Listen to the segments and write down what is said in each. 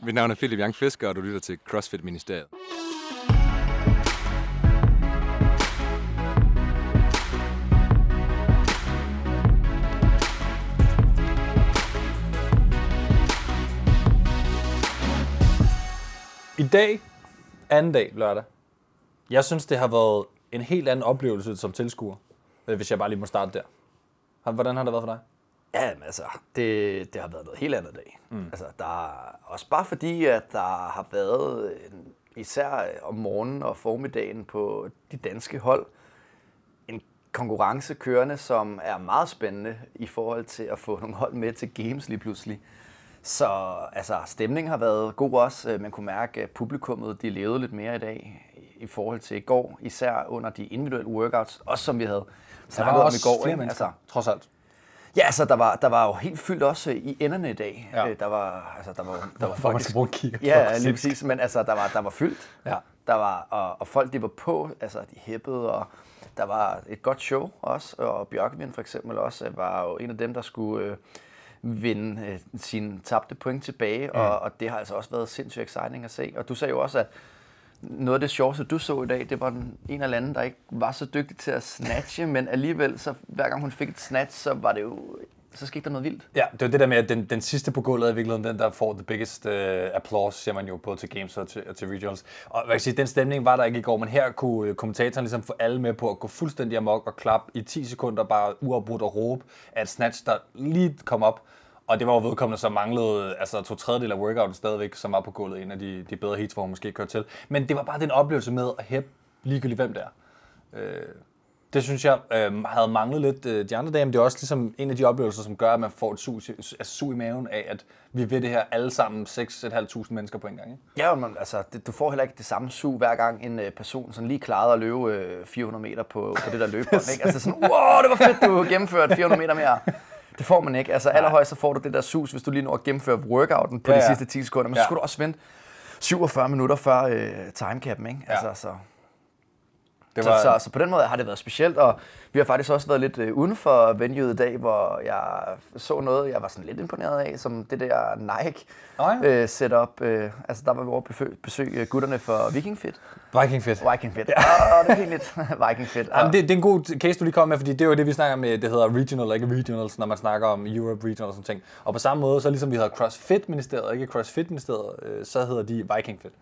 Mit navn er Philip Young Fisker, og du lytter til CrossFit Ministeriet. I dag, anden dag lørdag, jeg synes, det har været en helt anden oplevelse som tilskuer, øh, hvis jeg bare lige må starte der. Hvordan har det været for dig? Ja, men altså, det, det har været noget helt andet dag. Mm. Altså, der er også bare fordi, at der har været, en, især om morgenen og formiddagen på de danske hold, en konkurrence kørende, som er meget spændende i forhold til at få nogle hold med til games lige pludselig. Så altså, stemningen har været god også. Man kunne mærke, at publikummet de levede lidt mere i dag i forhold til i går, især under de individuelle workouts, også som vi havde snakket om i går. Ikke? Altså, trods alt. Ja, altså der var, der var jo helt fyldt også i enderne i dag. Ja. Der var, altså, der var, der var folk, man skal bruge kigge Ja, lige præcis. Men altså, der var, der var fyldt. Ja. Der var, og, og folk, de var på, altså de hæppede, og der var et godt show også. Og Bjørkvind for eksempel også var jo en af dem, der skulle øh, vinde øh, sine tabte point tilbage. Mm. Og, og det har altså også været sindssygt exciting at se. Og du sagde jo også, at noget af det sjoveste, du så i dag, det var den en eller anden, der ikke var så dygtig til at snatche, men alligevel, så hver gang hun fik et snatch, så var det jo så skete der noget vildt. Ja, det var det der med, at den, den sidste på gulvet er i virkeligheden den, der får the biggest uh, applause, ser man jo, både til Games og til, og til Regionals. Og hvad kan sige, den stemning var der ikke i går, men her kunne øh, kommentatoren ligesom få alle med på at gå fuldstændig amok og klap i 10 sekunder, bare uafbrudt og råbe, at snatch, der lige kom op, og det var jo vedkommende, som manglede altså, to tredjedel af workouten stadigvæk, som var på gulvet, en af de, de bedre heats, hvor hun måske kørte til. Men det var bare den oplevelse med at hæppe ligegyldigt, hvem det er. Øh, det synes jeg øh, havde manglet lidt øh, de andre dage, men det er også ligesom en af de oplevelser, som gør, at man får et sug, altså, sug i maven af, at vi ved det her alle sammen 6.500 mennesker på en gang. Ikke? Ja, men altså, det, du får heller ikke det samme sug, hver gang en øh, person sådan lige klarede at løbe øh, 400 meter på, på det der løbebånd. Ikke? Altså sådan, wow, det var fedt, du gennemførte 400 meter mere. Det får man ikke. Altså allerhøjst så får du det der sus, hvis du lige når at gennemføre workouten på ja, ja. de sidste 10 sekunder. Men ja. så skulle du også vente 47 minutter før øh, timecapen, ikke? Ja. Altså, så. Det var... så, så, så, på den måde har det været specielt, og vi har faktisk også været lidt øh, uden for venueet i dag, hvor jeg så noget, jeg var sådan lidt imponeret af, som det der Nike oh, ja. øh, setup. Øh, altså der var vi over besøg, besøg øh, gutterne for Viking Fit. Viking Fit. Viking Fit. Ja. Oh, det er helt lidt Viking Fit. Jamen, det, det, er en god case, du lige kom med, fordi det er jo det, vi snakker med, det hedder regional, ikke regionals, når man snakker om Europe regional og sådan ting. Og på samme måde, så ligesom vi hedder CrossFit-ministeriet, ikke CrossFit-ministeriet, øh, så hedder de Viking Fit.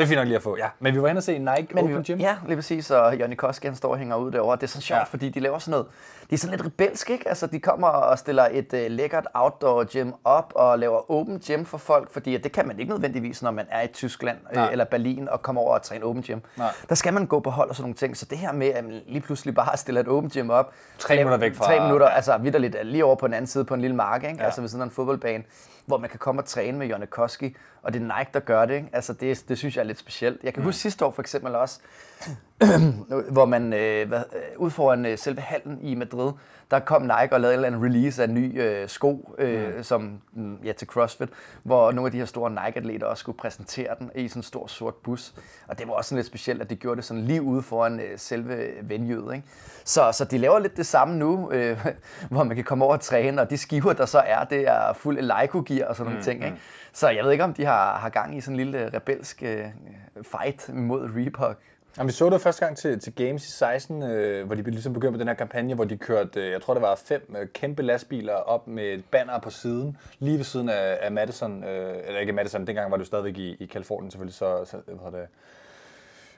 Det er fint nok lige at få, ja. Men vi var hen og se Nike Men Open Gym. Ja, lige præcis, og Johnny Koski, han står og hænger ud derovre. Det er så sjovt, ja. fordi de laver sådan noget, de er sådan lidt rebelsk, ikke? Altså, de kommer og stiller et uh, lækkert outdoor gym op og laver open gym for folk, fordi det kan man ikke nødvendigvis, når man er i Tyskland øh, eller Berlin og kommer over og træne open gym. Nej. Der skal man gå på hold og sådan nogle ting. Så det her med, at man lige pludselig bare stiller et open gym op. Tre minutter væk fra... Tre minutter, altså vidderligt lige over på den anden side på en lille mark, ikke? Ja. Altså ved siden af en fodboldbane hvor man kan komme og træne med Jonne Koski, og det er Nike, der gør det. Ikke? Altså det, det synes jeg er lidt specielt. Jeg kan huske sidste år for eksempel også, hvor man øh, hvad, øh, ud foran øh, selve hallen i Madrid, der kom Nike og lavede en eller anden release af en ny øh, sko øh, mm. som, ja, til CrossFit, hvor nogle af de her store Nike-atleter også skulle præsentere den i sådan en stor sort bus. Og det var også sådan lidt specielt, at de gjorde det sådan lige ude foran øh, selve venueet. Ikke? Så, så de laver lidt det samme nu, øh, hvor man kan komme over og træne, og de skiver, der så er, det er fuld Eleiko-gear og sådan nogle mm, ting. Ikke? Mm. Så jeg ved ikke, om de har, har gang i sådan en lille rebelsk øh, fight mod Reebok. Jamen, vi så det første gang til, til Games i 16, øh, hvor de ligesom begyndte med den her kampagne, hvor de kørte, øh, jeg tror det var fem øh, kæmpe lastbiler op med et banner på siden, lige ved siden af, af Madison, øh, eller ikke Madison, dengang var det jo stadigvæk i, i Kalifornien selvfølgelig, så, så hvad det,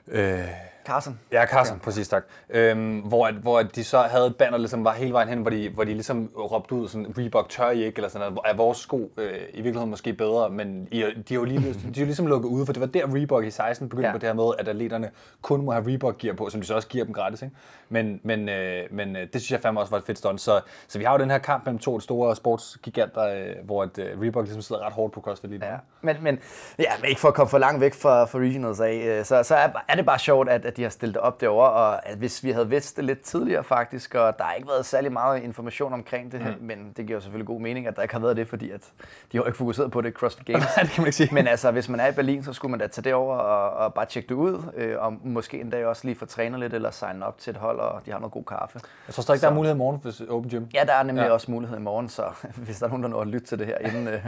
Øh, Carson. Ja, Carson, ja. præcis, tak. Øhm, hvor, at, hvor at de så havde et banner, ligesom var hele vejen hen, hvor de, hvor de ligesom råbte ud sådan, Reebok tør I ikke, eller sådan noget, er vores sko øh, i virkeligheden måske bedre, men I, de er jo lige, de er ligesom lukket ude, for det var der Reebok i 16 begyndte ja. på det her med, at atleterne kun må have Reebok gear på, som de så også giver dem gratis, ikke? Men, men, øh, men øh, det synes jeg fandme også var et fedt stunt, så, så vi har jo den her kamp mellem to store sportsgiganter, øh, hvor at, øh, Reebok ligesom sidder ret hårdt på CrossFit lige nu. Ja. Men, men, ja, men ikke for at komme for langt væk fra, fra regionals af, øh, så, så er, er det bare sjovt, at, at de har stillet op derovre, og at hvis vi havde vidst det lidt tidligere faktisk, og der har ikke været særlig meget information omkring det, mm. men det giver jo selvfølgelig god mening, at der ikke har været det, fordi at de har ikke fokuseret på det i CrossFit Games. det kan man ikke sige. Men altså, hvis man er i Berlin, så skulle man da tage det over og, og bare tjekke det ud, øh, og måske en dag også lige få trænet lidt, eller signe op til et hold, og de har noget god kaffe. Jeg tror stadig, der er mulighed i morgen for Open Gym. Ja, der er nemlig ja. også mulighed i morgen, så hvis der er nogen, der når at lytte til det her, inden øh,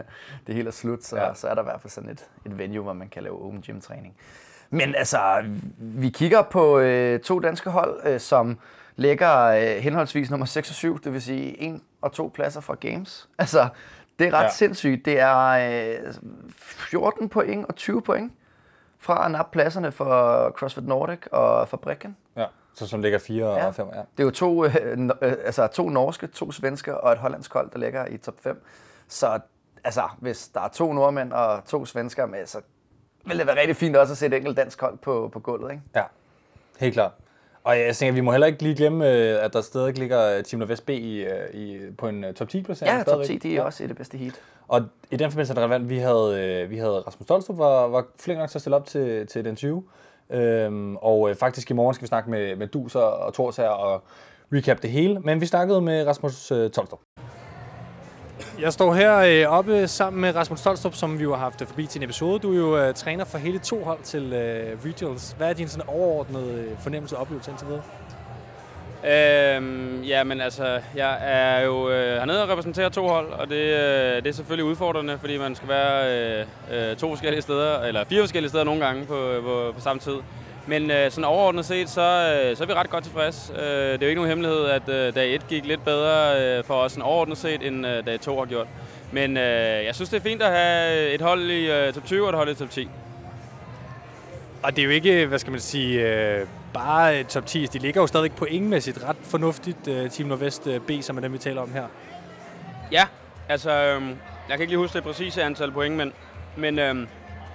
det hele er slut, så, ja. så er der i hvert fald sådan et, et venue, hvor man kan lave Open Gym træning. Men altså, vi kigger på øh, to danske hold, øh, som ligger øh, henholdsvis nummer 6 og 7, det vil sige en og to pladser fra Games. Altså, det er ret ja. sindssygt. Det er øh, 14 point og 20 point fra at nappe pladserne for CrossFit Nordic og Fabrikken. Ja, så som ligger 4 ja. og 5, ja. Det er jo to, øh, øh, altså to norske, to svenske og et hollandsk hold, der ligger i top 5. Så altså, hvis der er to nordmænd og to svensker med, så vil det være rigtig fint også at se et enkelt dansk hold på, på gulvet, ikke? Ja, helt klart. Og jeg tænker, vi må heller ikke lige glemme, øh, at der stadig ligger Team Nordvest B i, øh, i, på en øh, top 10 placering. Ja, top 10, de er også i det bedste heat. Og i den forbindelse er det relevant, vi havde, vi havde Rasmus Stolstrup, var, var flink nok til at stille op til, til den 20. Øhm, og faktisk i morgen skal vi snakke med, med Dus og Thors her og recap det hele. Men vi snakkede med Rasmus øh, Tolstrup. Jeg står her øh, oppe sammen med Rasmus Stolstrup, som vi jo har haft forbi til en episode. Du er jo øh, træner for hele to hold til øh, Regionals. Hvad er din sådan overordnede øh, fornemmelse og oplevelse indtil videre? Øhm, ja, men altså, jeg er jo øh, hernede og repræsenterer to hold, og det, øh, det er selvfølgelig udfordrende, fordi man skal være øh, øh, to forskellige steder, eller fire forskellige steder nogle gange på, øh, på, på samme tid. Men øh, sådan overordnet set, så, øh, så er vi ret godt tilfreds. Øh, det er jo ikke nogen hemmelighed, at øh, dag 1 gik lidt bedre øh, for os sådan overordnet set, end øh, dag 2 har gjort. Men øh, jeg synes, det er fint at have et hold i øh, top 20 og et hold i top 10. Og det er jo ikke, hvad skal man sige, øh, bare top 10. De ligger jo stadig pointmæssigt ret fornuftigt, øh, Team Nordvest øh, B, som er dem, vi taler om her. Ja, altså, øh, jeg kan ikke lige huske det præcise antal point, men, men øh,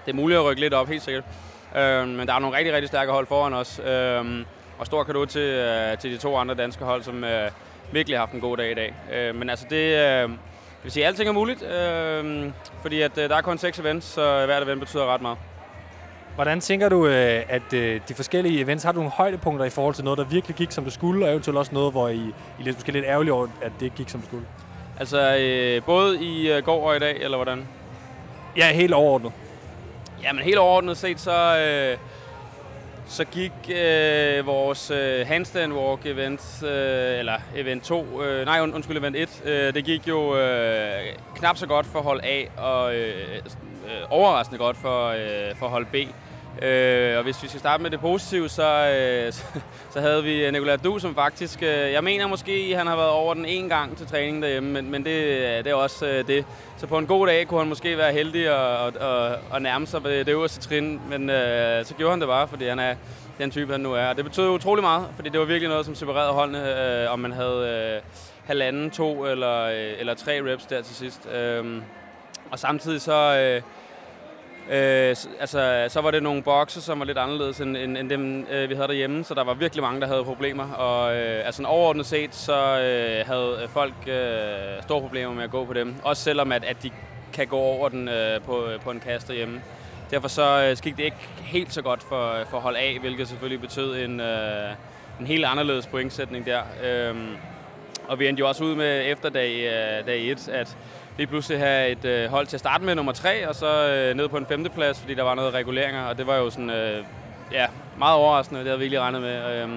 det er muligt at rykke lidt op, helt sikkert. Øh, men der er nogle rigtig, rigtig stærke hold foran os. Øh, og stor kado til, øh, til de to andre danske hold, som øh, virkelig har haft en god dag i dag. Øh, men altså, det, øh, jeg vil sige, at alting er muligt, øh, fordi at, øh, der er kun seks events, så hvert event betyder ret meget. Hvordan tænker du, øh, at øh, de forskellige events, har du nogle højdepunkter i forhold til noget, der virkelig gik, som det skulle, og eventuelt også noget, hvor I, I lidt, måske lidt ærgerlige over, at det ikke gik, som det skulle? Altså, øh, både i går og i dag, eller hvordan? Ja, helt overordnet. Jamen helt overordnet set, så, øh, så gik øh, vores øh, handstand walk event, øh, eller event 2, øh, nej undskyld, event 1, øh, det gik jo øh, knap så godt for hold A, og øh, øh, overraskende godt for, øh, for hold B. Øh, og hvis vi skal starte med det positive, så, øh, så havde vi øh, Nicolai Du, som faktisk, øh, jeg mener måske, han har været over den en gang til træning derhjemme, men, men det, øh, det er også øh, det. Så på en god dag kunne han måske være heldig og, og, og, og nærme sig det øverste trin, men øh, så gjorde han det bare, fordi han er den type, han nu er. Og det betød utrolig meget, fordi det var virkelig noget, som separerede holdene, øh, om man havde øh, halvanden, to eller, øh, eller tre reps der til sidst. Øh, og samtidig så... Øh, Øh, altså, så var det nogle bokse, som var lidt anderledes end, end, end dem, øh, vi havde derhjemme, så der var virkelig mange, der havde problemer. Og øh, altså, overordnet set, så øh, havde folk øh, store problemer med at gå på dem. Også selvom, at, at de kan gå over den øh, på, øh, på en kast derhjemme. Derfor så øh, gik det ikke helt så godt for, for hold A, hvilket selvfølgelig betød en, øh, en helt anderledes pointsætning der. Øh, og vi endte jo også ud med efter dag, øh, dag 1, at lige pludselig have et øh, hold til at starte med nummer tre, og så øh, ned på en femteplads, fordi der var noget reguleringer, og det var jo sådan, øh, ja, meget overraskende, det havde vi ikke regnet med. Øh,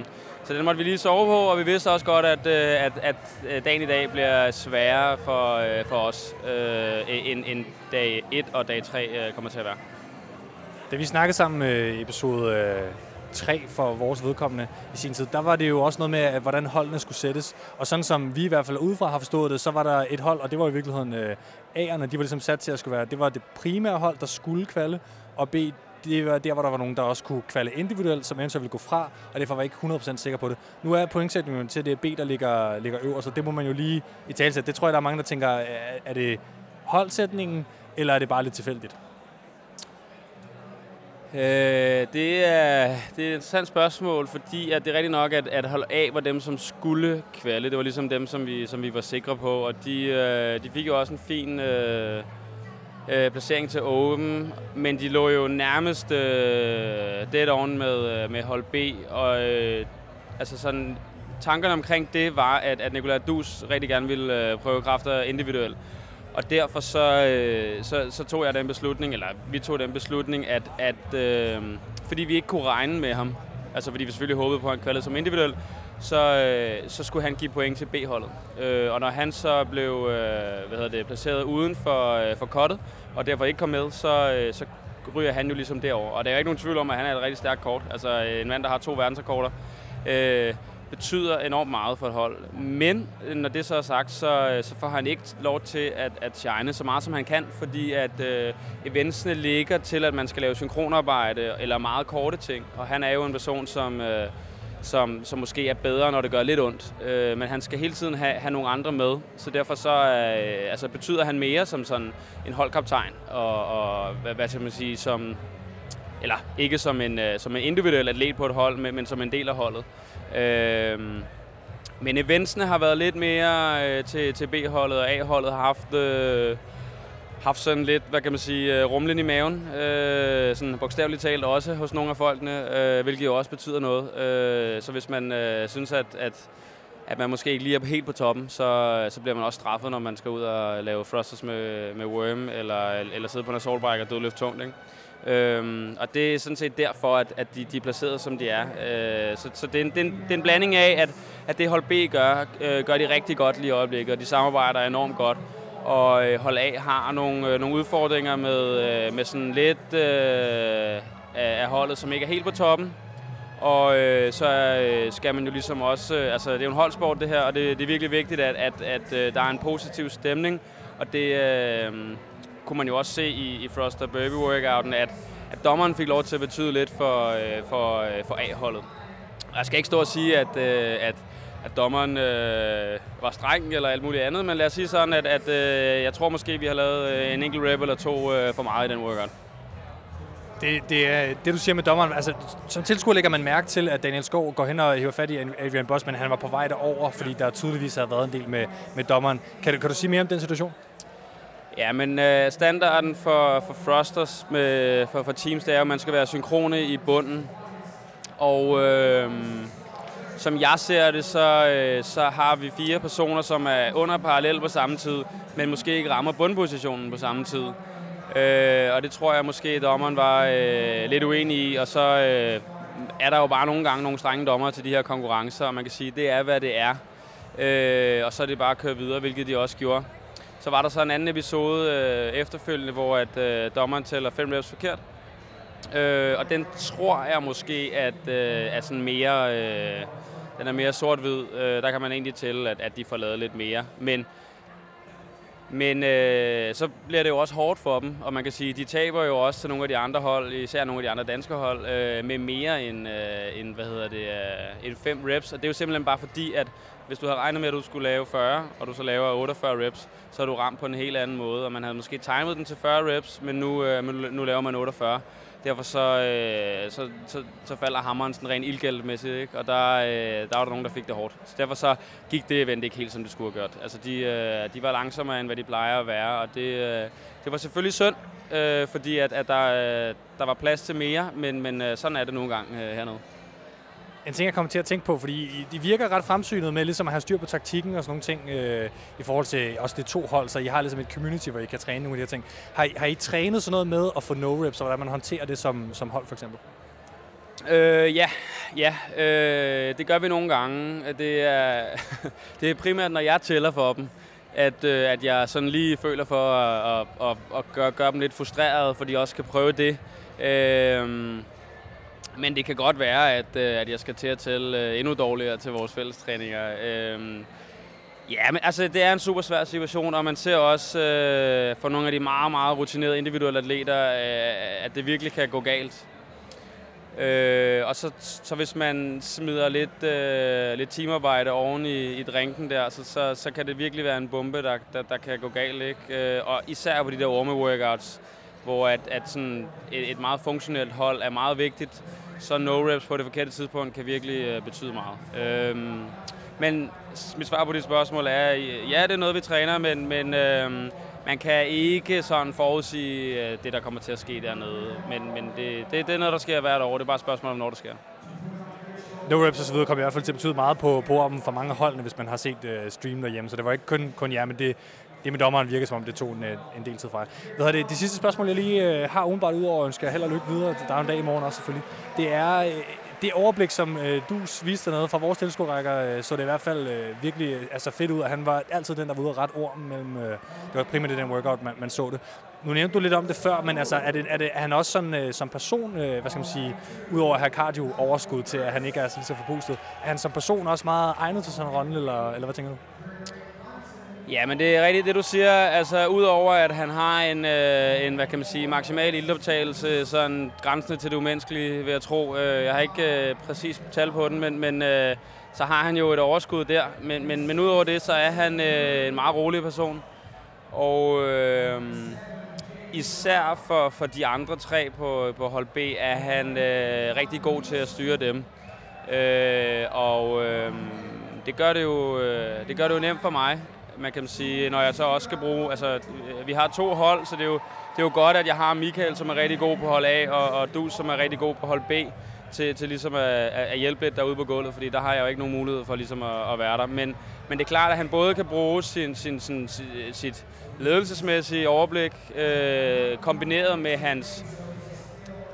så den måtte vi lige sove på, og vi vidste også godt, at, øh, at, at øh, dagen i dag bliver sværere for, øh, for os, øh, end, end dag 1 og dag 3 øh, kommer til at være. Da vi snakkede sammen i øh, episode øh, 3 for vores vedkommende i sin tid, der var det jo også noget med, at, hvordan holdene skulle sættes. Og sådan som vi i hvert fald udefra har forstået det, så var der et hold, og det var i virkeligheden øh, A'erne, de var ligesom sat til at skulle være, det var det primære hold, der skulle kvalde, og B, det var der, hvor der var nogen, der også kunne kvalde individuelt, som eventuelt ville gå fra, og derfor var jeg ikke 100% sikker på det. Nu er pointsætningen til, det B, der ligger, ligger øverst, så det må man jo lige i tale Det tror jeg, der er mange, der tænker, er det holdsætningen, eller er det bare lidt tilfældigt? Øh, det, er, det er et interessant spørgsmål, fordi at det er rigtigt nok, at, at hold A var dem, som skulle kvalde. Det var ligesom dem, som vi, som vi var sikre på, og de, øh, de fik jo også en fin, øh, øh, placering til Open, men de lå jo nærmest øh, dead on med, øh, med hold B, og øh, altså sådan, tankerne omkring det var, at, at Nicolai Dus rigtig gerne ville øh, prøve kræfter individuelt. Og derfor så, øh, så, så tog jeg den beslutning, eller vi tog den beslutning, at, at øh, fordi vi ikke kunne regne med ham, altså fordi vi selvfølgelig håbede på, at han kvalede som individuel, så, øh, så skulle han give point til B-holdet. Øh, og når han så blev øh, hvad hedder det, placeret uden for, øh, for kottet, og derfor ikke kom med, så, øh, så ryger han jo ligesom derover. Og der er ikke nogen tvivl om, at han er et rigtig stærkt kort. Altså øh, en mand, der har to verdensrekorder. Øh, betyder enormt meget for et hold. Men øh, når det så er sagt, så, øh, så får han ikke lov til at, at shine så meget, som han kan, fordi at øh, eventsene ligger til, at man skal lave synkronarbejde eller meget korte ting. Og han er jo en person, som... Øh, som, som måske er bedre, når det gør lidt ondt. Øh, men han skal hele tiden have, have nogle andre med, så derfor så øh, altså betyder han mere som sådan en holdkaptajn, og, og hvad, hvad skal man sige, som, eller ikke som en, øh, som en individuel atlet på et hold, men, men som en del af holdet. Øh, men eventsene har været lidt mere øh, til, til B-holdet, og A-holdet har haft... Øh, haft sådan lidt, hvad kan man sige, øh, rumlen i maven, øh, sådan bogstaveligt talt også hos nogle af folkene, øh, hvilket jo også betyder noget. Øh, så hvis man øh, synes, at, at, at man måske ikke lige er helt på toppen, så, øh, så bliver man også straffet, når man skal ud og lave thrusters med, med worm, eller, eller sidde på en assaultbike og dødløft tungt. Ikke? Øhm, og det er sådan set derfor, at, at de, de er placeret, som de er. Øh, så så det, er en, det, er en, det er en blanding af, at, at det hold B gør, øh, gør de rigtig godt lige i øjeblikket, og de samarbejder enormt godt og øh, hold A har nogle, øh, nogle udfordringer med, øh, med sådan lidt øh, af holdet, som ikke er helt på toppen. Og øh, så øh, skal man jo ligesom også, øh, altså det er jo en holdsport det her, og det, det er virkelig vigtigt, at, at, at øh, der er en positiv stemning. Og det øh, kunne man jo også se i, i Froster Burby workouten, at, at dommeren fik lov til at betyde lidt for, øh, for, øh, for A-holdet. Jeg skal ikke stå og sige, at, øh, at at dommeren øh, var streng eller alt muligt andet, men lad os sige sådan, at, at øh, jeg tror måske, vi har lavet øh, en enkelt rep eller to øh, for meget i den workout. Det, det er det, du siger med dommeren. Altså, som tilskuer lægger man mærke til, at Daniel Skov går hen og hiver fat i Adrian Boss, men han var på vej derover, fordi der tydeligvis har været en del med, med dommeren. Kan du, kan du sige mere om den situation? Ja, men øh, standarden for, for thrusters med, for, for teams, det er, at man skal være synkrone i bunden. Og øh, som jeg ser det, så, øh, så har vi fire personer, som er under parallel på samme tid, men måske ikke rammer bundpositionen på samme tid. Øh, og det tror jeg måske, dommeren var øh, lidt uenig i, og så øh, er der jo bare nogle gange nogle strenge dommer til de her konkurrencer, og man kan sige, det er, hvad det er. Øh, og så er det bare at køre videre, hvilket de også gjorde. Så var der så en anden episode øh, efterfølgende, hvor at øh, dommeren tæller fem reps forkert. Øh, og den tror jeg måske, at øh, er sådan mere... Øh, den er mere sort-hvid. Øh, der kan man egentlig til, at, at de får lavet lidt mere. Men, men øh, så bliver det jo også hårdt for dem, og man kan sige, de taber jo også til nogle af de andre hold, især nogle af de andre danske hold, øh, med mere end, øh, end, hvad hedder det, øh, end fem reps. Og det er jo simpelthen bare fordi, at hvis du havde regnet med, at du skulle lave 40, og du så laver 48 reps, så er du ramt på en helt anden måde. Og man havde måske timet den til 40 reps, men nu, øh, nu laver man 48. Derfor så, øh, så, så, så falder hammeren sådan rent ildgældmæssigt, ikke? og der, øh, der var der nogen, der fik det hårdt. Så derfor så gik det event ikke helt, som det skulle have gjort. Altså, de, øh, de var langsommere, end hvad de plejer at være, og det, øh, det var selvfølgelig synd, øh, fordi at, at der, øh, der var plads til mere, men, men øh, sådan er det nogle gange øh, hernede. En ting, jeg kommer til at tænke på, fordi de virker ret fremsynet med ligesom at have styr på taktikken og sådan nogle ting, øh, i forhold til også det to hold, så I har ligesom et community, hvor I kan træne nogle af de her ting. Har I, har I trænet sådan noget med at få no-reps, og hvordan man håndterer det som, som hold for eksempel? Øh, ja, ja øh, det gør vi nogle gange. Det er, det er primært, når jeg tæller for dem, at, øh, at jeg sådan lige føler for at, at, at, at gøre, gøre dem lidt frustreret, for de også kan prøve det. Øh, men det kan godt være, at, øh, at jeg skal til at tælle øh, endnu dårligere til vores fællestræninger. Øhm, ja, men altså, det er en super svær situation, og man ser også øh, for nogle af de meget, meget rutinerede individuelle atleter, øh, at det virkelig kan gå galt. Øh, og så, så hvis man smider lidt, øh, lidt teamarbejde oven i, i drinken der, så, så, så kan det virkelig være en bombe, der, der, der kan gå galt. Ikke? Øh, og især på de der orme-workouts, hvor at, at sådan et, et meget funktionelt hold er meget vigtigt så no-reps på det forkerte tidspunkt kan virkelig øh, betyde meget. Øhm, men mit svar på dit spørgsmål er, ja, det er noget, vi træner, men, men øhm, man kan ikke sådan forudsige øh, det, der kommer til at ske dernede. Men, men det, det, det er noget, der sker hvert år. Det er bare et spørgsmål om, når det sker. No reps og så videre kommer i hvert fald til at betyde meget på, på om for mange holdene, hvis man har set øh, stream derhjemme. Så det var ikke kun, kun jer, men det, det med dommeren virker som om, det tog en, øh, en del tid fra Hvad det, det sidste spørgsmål, jeg lige øh, har udenbart ud over, ønsker held og lykke videre. Der er en dag i morgen også selvfølgelig. Det er øh, det overblik, som øh, du viste noget fra vores tilskuerrækker, øh, så det i hvert fald øh, virkelig altså fedt ud, at han var altid den, der var ude og ret ord mellem, Øh, det var primært den workout, man, man så det. Nu nævnte du lidt om det før, men altså, er, det, er, det, er han også sådan, øh, som person, øh, hvad skal man sige, udover at have cardio-overskud til, at han ikke er altså så så forpustet, er han som person også meget egnet til sådan en runde, eller, eller hvad tænker du? Ja, men det er rigtigt det, du siger. Altså, udover at han har en, øh, en hvad kan man sige, maksimal ildoptagelse, sådan grænsende til det umenneskelige, ved at tro. Øh, jeg har ikke øh, præcis tal på den, men, men øh, så har han jo et overskud der. Men, men, men udover det, så er han øh, en meget rolig person. Og øh, især for, for de andre tre på, på hold B er han øh, rigtig god til at styre dem. Øh, og øh, det, gør det, jo, øh, det gør det jo nemt for mig, man kan sige, når jeg så også skal bruge... Altså, øh, vi har to hold, så det er jo, det er jo godt, at jeg har Michael, som er rigtig god på hold A, og, og Du, som er rigtig god på hold B, til, til ligesom at, at hjælpe lidt derude på gulvet, fordi der har jeg jo ikke nogen mulighed for ligesom at, at være der. Men, men det er klart, at han både kan bruge sin, sin, sin, sit ledelsesmæssige overblik, øh, kombineret med hans,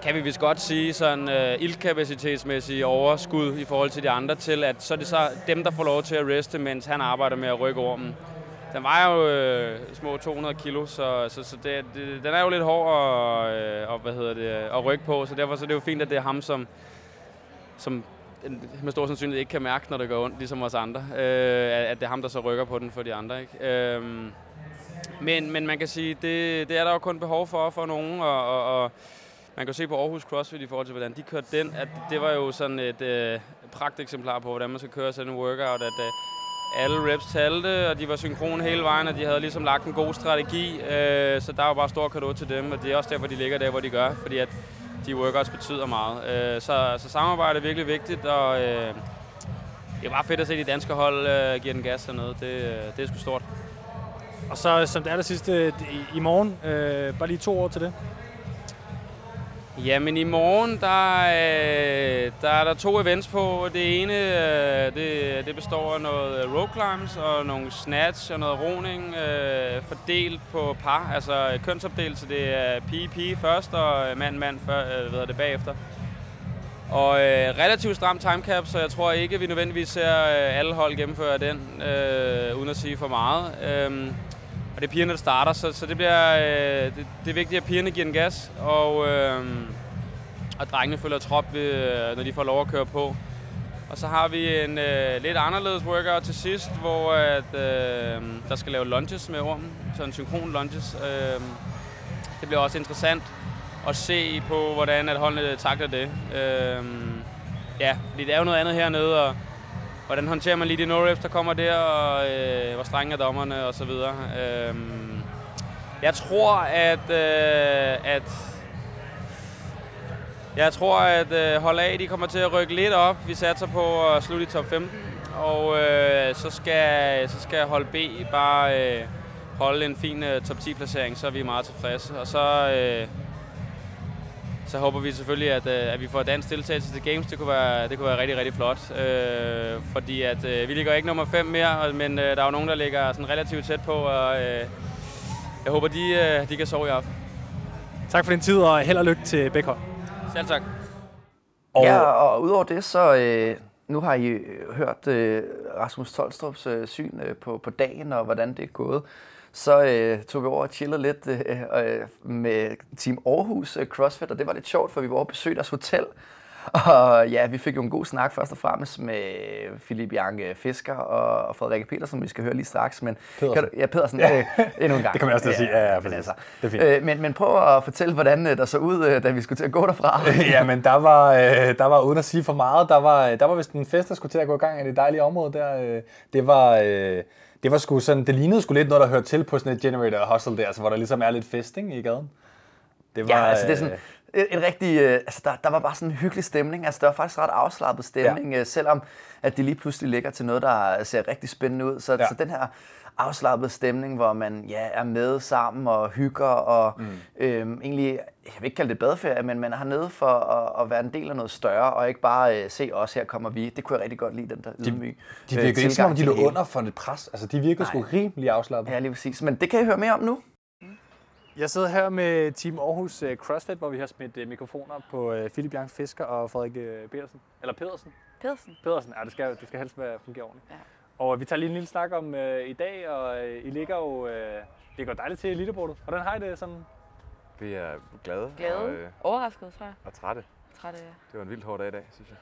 kan vi vist godt sige, sådan øh, ildkapacitetsmæssige overskud i forhold til de andre, til at så er det så dem, der får lov til at reste, mens han arbejder med at rykke ormen. Den vejer jo øh, små 200 kilo, så, så, så det, det, den er jo lidt hård at, øh, og, hvad hedder det, at rykke på, så derfor så er det jo fint, at det er ham, som, som med stor sandsynlighed ikke kan mærke, når det går ondt, ligesom os andre. Øh, at det er ham, der så rykker på den for de andre. Ikke? Øh, men, men man kan sige, det, det er der jo kun behov for for nogen, og, og, og man kan se på Aarhus CrossFit i forhold til, hvordan de kørte den, at det var jo sådan et øh, pragteksemplar på, hvordan man skal køre sådan en workout, at øh, alle reps talte, og de var synkrone hele vejen, og de havde ligesom lagt en god strategi, øh, så der var bare stor kado til dem, og det er også derfor, de ligger der, hvor de gør, fordi at de workouts betyder meget. Øh, så, så samarbejde er virkelig vigtigt, og øh, det er bare fedt at se de danske hold øh, give den gas hernede. Det, øh, det er sgu stort. Og så som det aller sidste i, i morgen, øh, bare lige to år til det. Jamen i morgen, der, øh, der er der to events på. Det ene, øh, det, det består af noget øh, rope climbs og nogle snatch og noget roning, øh, fordelt på par, altså kønsopdelt, så det er pige-pige først og mand-mand øh, øh ved det bagefter. Og øh, relativt stram timecap, så jeg tror ikke, vi nødvendigvis ser øh, alle hold gennemføre den, øh, uden at sige for meget. Øh, og det er pigerne, der starter, så, så det bliver øh, det, det er vigtigt, at pigerne giver den gas, og, øh, og drengene følger trop, ved, øh, når de får lov at køre på. Og så har vi en øh, lidt anderledes workout til sidst, hvor at, øh, der skal lave lunges med ormen, så en synkron lunges. Øh, det bliver også interessant at se på, hvordan at holdene takler det. Øh, ja, fordi det er jo noget andet hernede, og hvordan håndterer man lige de no der kommer der, og øh, hvor strenge er dommerne og så videre. Øh, jeg tror, at, øh, at jeg tror, at øh, hold A de kommer til at rykke lidt op. Vi satser på at slutte i top 15, og øh, så, skal, så skal hold B bare øh, holde en fin øh, top 10 placering, så er vi meget tilfredse. Og så, øh, så håber vi selvfølgelig, at, øh, at vi får dansk deltagelse til Games. Det kunne være, det kunne være rigtig, rigtig flot. Øh, fordi at, øh, vi ligger ikke nummer 5 mere, men øh, der er jo nogen, der ligger sådan relativt tæt på. Og, øh, jeg håber, de, øh, de kan sove i aften. Tak for din tid, og held og lykke til hold. Selv tak. Og... Ja, og udover det, så øh, nu har I hørt øh, Rasmus Tolstrups øh, syn øh, på, på dagen og hvordan det er gået så øh, tog vi over og chillede lidt øh, øh, med Team Aarhus øh, CrossFit, og det var lidt sjovt, for vi var over og besøgte deres hotel. Og ja, vi fik jo en god snak først og fremmest med Philip Janke Fisker og, Frederik Petersen, vi skal høre lige straks. Men, Pedersen. Kan du, ja, Pedersen, ja. Øh, endnu en gang. det kan man også til at sige. Ja, ja, men, altså, det er fint. øh, men, men prøv at fortælle, hvordan øh, der så ud, øh, da vi skulle til at gå derfra. ja, men der var, øh, der var, uden at sige for meget, der var, der var vist en fest, der skulle til at gå i gang i det dejlige område der. Øh, det var... Øh, det var sgu sådan, det lignede sgu lidt noget, der hørte til på sådan et generator hustle der, altså, hvor der ligesom er lidt fest ikke, i gaden. Det var, ja, altså det er sådan, En, en rigtig, øh, altså der, der var bare sådan en hyggelig stemning. Altså der var faktisk ret afslappet stemning, ja. selvom at de lige pludselig ligger til noget, der ser rigtig spændende ud. Så, ja. så den her afslappet stemning, hvor man ja, er med sammen og hygger og mm. øhm, egentlig, jeg vil ikke kalde det badeferie, men man er hernede for at, at være en del af noget større, og ikke bare øh, se os, her kommer vi. Det kunne jeg rigtig godt lide, den der ydmyg De, de virker ikke som om, de lå under for lidt pres. Altså, de virker sgu rimelig afslappet. Ja, lige præcis. Men det kan I høre mere om nu. Jeg sidder her med Team Aarhus øh, CrossFit, hvor vi har smidt øh, mikrofoner på øh, Philip Bjørn Fisker og Frederik Pedersen. Eller Pedersen? Pedersen. Pedersen, ja, det skal, det skal helst være fungere ordentligt. Ja. Og vi tager lige en lille snak om uh, i dag, og uh, I ligger jo uh, det går dejligt til elitebordet. Hvordan har I det sådan? Vi er glade. Glade. Og, uh, Overrasket, tror jeg. Og trætte. Trætte, ja. Det var en vildt hård dag i dag, synes jeg.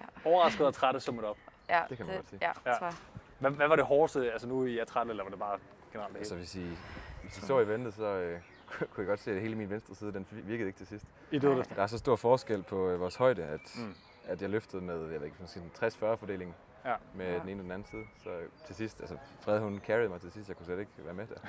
Ja. Overrasket og trætte summet op. Ja, det kan man det, godt sige. Ja, ja. Tror jeg. Hvad, hvad, var det hårdeste? Altså nu I er trætte, eller var det bare generelt det Altså hvis I, hvis I så i ventet, så øh, kunne jeg godt se, at hele min venstre side, den virkede ikke til sidst. I døde Der er så stor forskel på øh, vores højde, at, mm. at jeg løftede med, jeg ved ikke, 60-40 fordeling ja. med ja. den ene og den anden side. Så til sidst, altså Fred hun carried mig til sidst, jeg kunne slet ikke være med der.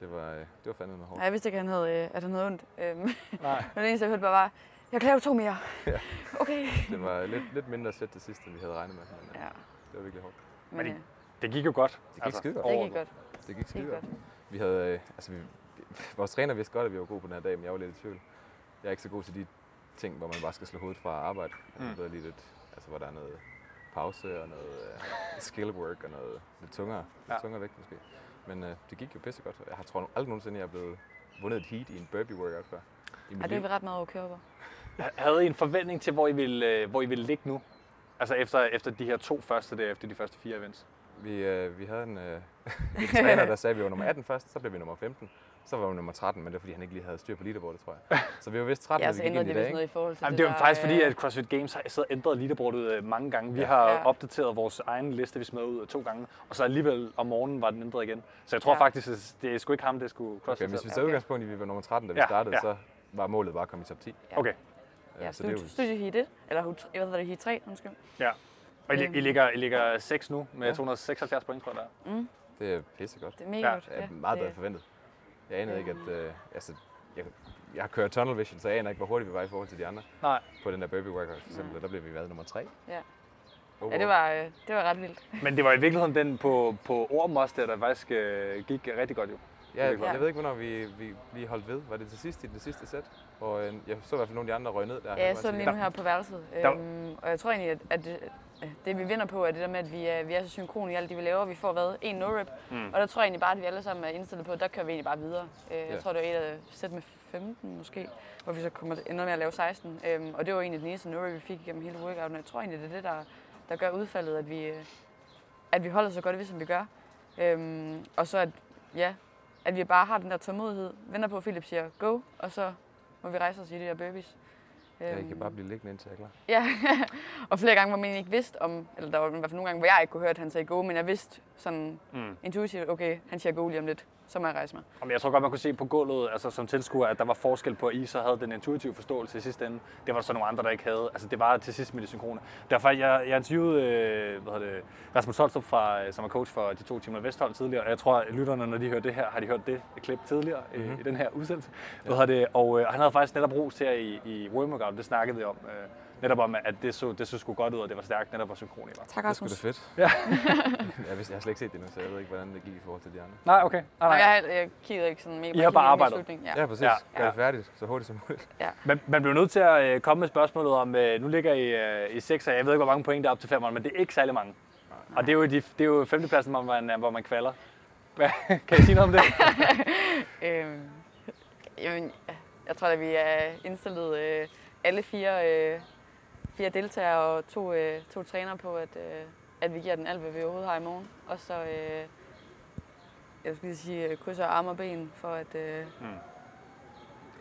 Det var, øh, det var fandme hårdt. Ja, jeg vidste ikke, at han havde, øh, at han havde ondt. Øhm, Nej. Men det eneste, jeg hørte bare var, jeg kan lave to mere. Ja. Okay. Det var lidt, lidt mindre sæt til sidst, end vi havde regnet med. Men, ja. Det var virkelig hårdt. Men det, det gik jo godt. Det gik altså, skide godt. Det gik godt. Det gik skide godt. Vi havde, altså vi, vores træner vidste godt, at vi var gode på den her dag, men jeg var lidt i tvivl. Jeg er ikke så god til de ting, hvor man bare skal slå hovedet fra arbejde. Mm. Jeg lige lidt, altså hvor der er noget pause og noget uh, skill work og noget lidt tungere, ja. lidt tungere vægt måske. Men uh, det gik jo pisse godt. Jeg har tror aldrig nogensinde, jeg er blevet vundet et heat i en burpee workout før. Ja, det er vi ret meget okay over. Havde I en forventning til, hvor I ville, øh, hvor I ville ligge nu? Altså efter, efter de her to første der, efter de første fire events? Vi, øh, vi havde en, øh, en træner, der sagde, at vi var nummer 18 først, så blev vi nummer 15. Så var vi nummer 13, men det var fordi, han ikke lige havde styr på leaderboardet, tror jeg. Så vi var vist 13, ja, så ændrede det vist noget i forhold til Jamen, det, det var faktisk fordi, at CrossFit Games har siddet ændret leaderboardet øh, mange gange. Vi ja. har ja. opdateret vores egen liste, vi smed ud to gange, og så alligevel om morgenen var den ændret igen. Så jeg tror ja. faktisk, at det er sgu ikke ham, det skulle CrossFit. Okay, hvis vi tager okay. udgangspunkt i, at vi var nummer 13, da vi ja. startede, ja. så var målet bare at komme i top 10. Ja. Okay. Ja, så det er jo... studie heat 1, eller hvad hedder det, heat 3, undskyld. Ja. Og I, I, ligger, I ligger 6 nu med ja. 276 point, tror jeg, der mm. Det er pissegodt. Det er mega ja. godt. Det er meget bedre forventet. Jeg anede ikke, at... Øh, altså, jeg, jeg har kørt tunnel vision, så jeg aner ikke, hvor hurtigt vi var i forhold til de andre. Nej. På den der burpee workout, for eksempel, der blev vi været nummer 3. Ja. Oh, ja, det var, øh, det var ret vildt. Men det var i virkeligheden den på, på Orm også, der, der faktisk øh, gik rigtig godt jo. Ja, jeg, jeg ved ikke, hvornår vi, vi lige holdt ved. Var det til sidst i det sidste sæt? Og øh, jeg så i hvert fald nogle af de andre røg ned der. Ja, jeg så lige nu her på værelset. Øhm, og jeg tror egentlig, at, at det, det vi vinder på er det der med, at vi er, vi er så synkrone i alt det, vi laver. Vi får hvad? En no-rep. Mm. Og der tror jeg egentlig bare, at vi alle sammen er indstillet på, at der kører vi egentlig bare videre. Øh, jeg tror, det var et af sæt med 15 måske, hvor vi så kommer ender med at lave 16. Øhm, og det var egentlig den eneste no-rep, vi fik igennem hele workouten. Jeg tror egentlig, det er det, der, der gør udfaldet, at vi, at vi holder så godt ved, som vi gør. Øhm, og så at, ja, at vi bare har den der tålmodighed, venter på, at Philip siger go, og så må vi rejse os i de der burpees. Ja, I kan øhm. bare blive liggende indtil jeg er klar. Ja, og flere gange, hvor man ikke vidste om, eller der var i hvert fald nogle gange, hvor jeg ikke kunne høre, at han sagde go, men jeg vidste sådan mm. intuitivt, okay, han siger go lige om lidt så må jeg rejse mig. Jamen, jeg tror godt, man kunne se på gulvet, altså som tilskuer, at der var forskel på, at I så havde den intuitive forståelse i sidste ende. Det var der så nogle andre, der ikke havde. Altså, det var til sidst med det synkrone. Derfor, jeg, jeg interviewede øh, hvad det, Rasmus Holstrup, fra, som er coach for de to timer Vesthold tidligere, og jeg tror, at lytterne, når de hører det her, har de hørt det klip tidligere mm-hmm. øh, i den her udsendelse. Ja. Hvad det, og øh, han havde faktisk netop ros til i, i Workout, det snakkede vi om. Øh, netop om, at det så, det så sgu godt ud, og det var stærkt, netop hvor synkron I var. Tak, Rasmus. Det er fedt. Ja. jeg, vidste, jeg har slet ikke set det nu, så jeg ved ikke, hvordan det gik i forhold til de andre. Nej, okay. Nej, nej. Jeg, jeg kiggede ikke sådan mega I har bare arbejdet. Ja. ja, præcis. Ja. Gør det færdigt så hurtigt som muligt. Ja. Men man bliver nødt til at øh, komme med spørgsmålet om, øh, nu ligger I uh, i 6, jeg ved ikke, hvor mange point der er op til 5, men det er ikke særlig mange. Nej. Og det er jo, de, det er jo femtepladsen, hvor man, hvor man kvalder. Hvad, kan I sige noget om det? øhm, jamen, jeg tror, at vi er indstillet øh, alle fire øh, fire deltagere og to, øh, to trænere på, at, øh, at vi giver den alt, hvad vi overhovedet har i morgen. Og så, øh, jeg skulle sige, øh, krydser arme og ben for at... Øh, mm.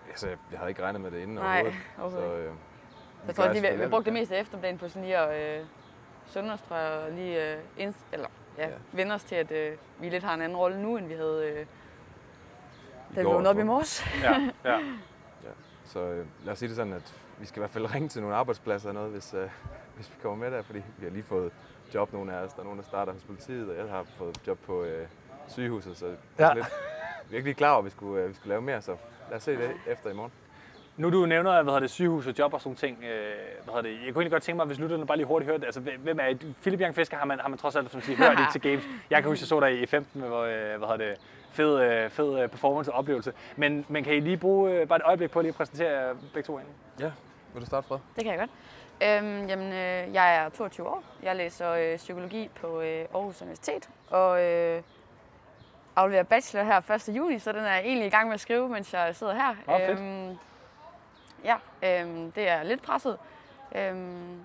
Altså, jeg havde ikke regnet med det inden Nej, overhovedet. overhovedet. Så, øh, jeg tror, at vi, vi brugte det meste af eftermiddagen på sådan lige at øh, søndags, tror jeg, og lige øh, indst, eller, ja, ja. vende os til, at øh, vi lidt har en anden rolle nu, end vi havde, øh, da vi vågnede op i morges. Ja, ja. ja. Så øh, lad os sige det sådan, at vi skal i hvert fald ringe til nogle arbejdspladser eller noget, hvis, øh, hvis vi kommer med der, fordi vi har lige fået job, nogle af os. Der er nogen, der starter hos politiet, og jeg har fået job på øh, sygehuset, så ja. lidt, vi er ikke lige klar over, at vi skulle, øh, vi skulle lave mere, så lad os se det efter i morgen. Nu du nævner, hvad hedder det, sygehus og job og sådan ting. Øh, hvad hedder det, jeg kunne egentlig godt tænke mig, hvis lytterne bare lige hurtigt hørte det. Altså, hvem er? Philip Young Fisker har man, har man trods alt som siger, hørt i til games. Jeg kan huske, jeg så dig i 15 med, hvor, øh, hvad hedder det, fed, øh, fed øh, performance og oplevelse. Men, men kan I lige bruge øh, bare et øjeblik på at lige præsentere begge to egentlig? Ja, vil du starte, Fred? Det kan jeg godt. Øhm, jamen, øh, jeg er 22 år. Jeg læser øh, psykologi på øh, Aarhus Universitet, og øh, afleverer bachelor her 1. juni, så den er jeg egentlig i gang med at skrive, mens jeg sidder her. Åh, fedt. Øhm, ja, øhm, det er lidt presset. Øhm,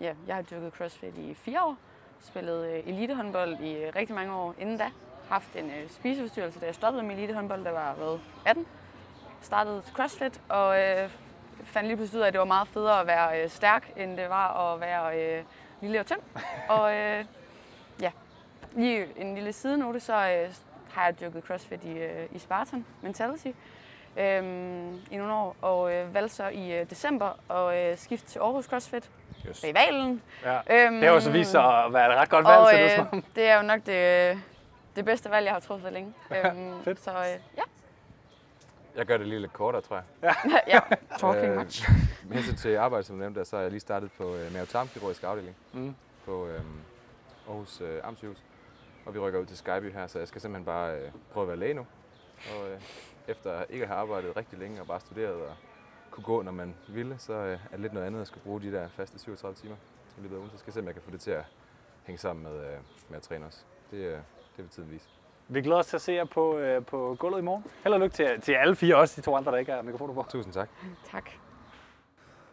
ja, jeg har dyrket CrossFit i fire år, spillet øh, elitehåndbold i øh, rigtig mange år inden da. Haft en øh, spiseforstyrrelse, da jeg stoppede med elitehåndbold, der var været 18. Startede CrossFit, og øh, fandt lige pludselig ud af, at det var meget federe at være øh, stærk, end det var at være øh, lille og tynd. Og øh, ja, lige en lille sidenote, så øh, har jeg dyrket CrossFit i, øh, i Spartan Mentality øhm, i nogle år, og øh, valgte så i øh, december at øh, skifte til Aarhus CrossFit Yes. bag Valen. Ja. Øhm, Det har jo så vist sig at være et ret godt valg, og det øh, om. det er jo nok det, det bedste valg, jeg har truffet længe. Øhm, fedt. så øh, ja, Jeg gør det lige lidt kortere, tror jeg. ja, talking Øh, much. Med hensyn til arbejde, som du nævnte, så har jeg lige startet på øh, mavetarmkirurgisk afdeling Mm. på øh, Aarhus øh, Amtshus. Og vi rykker ud til Skyby her, så jeg skal simpelthen bare øh, prøve at være læge nu. Og øh, efter ikke at have arbejdet rigtig længe og bare studeret og kunne gå, når man ville, så øh, er det lidt noget andet at skulle bruge de der faste 37 timer i løbet af ugen. Så skal jeg se, om jeg kan få det til at hænge sammen med, øh, med at træne også. Det, øh, det vil tiden vise. Vi glæder os til at se jer på, øh, på gulvet i morgen. Held og lykke til, til alle fire, også de to andre, der ikke har mikrofoner på. Tusind tak. Tak.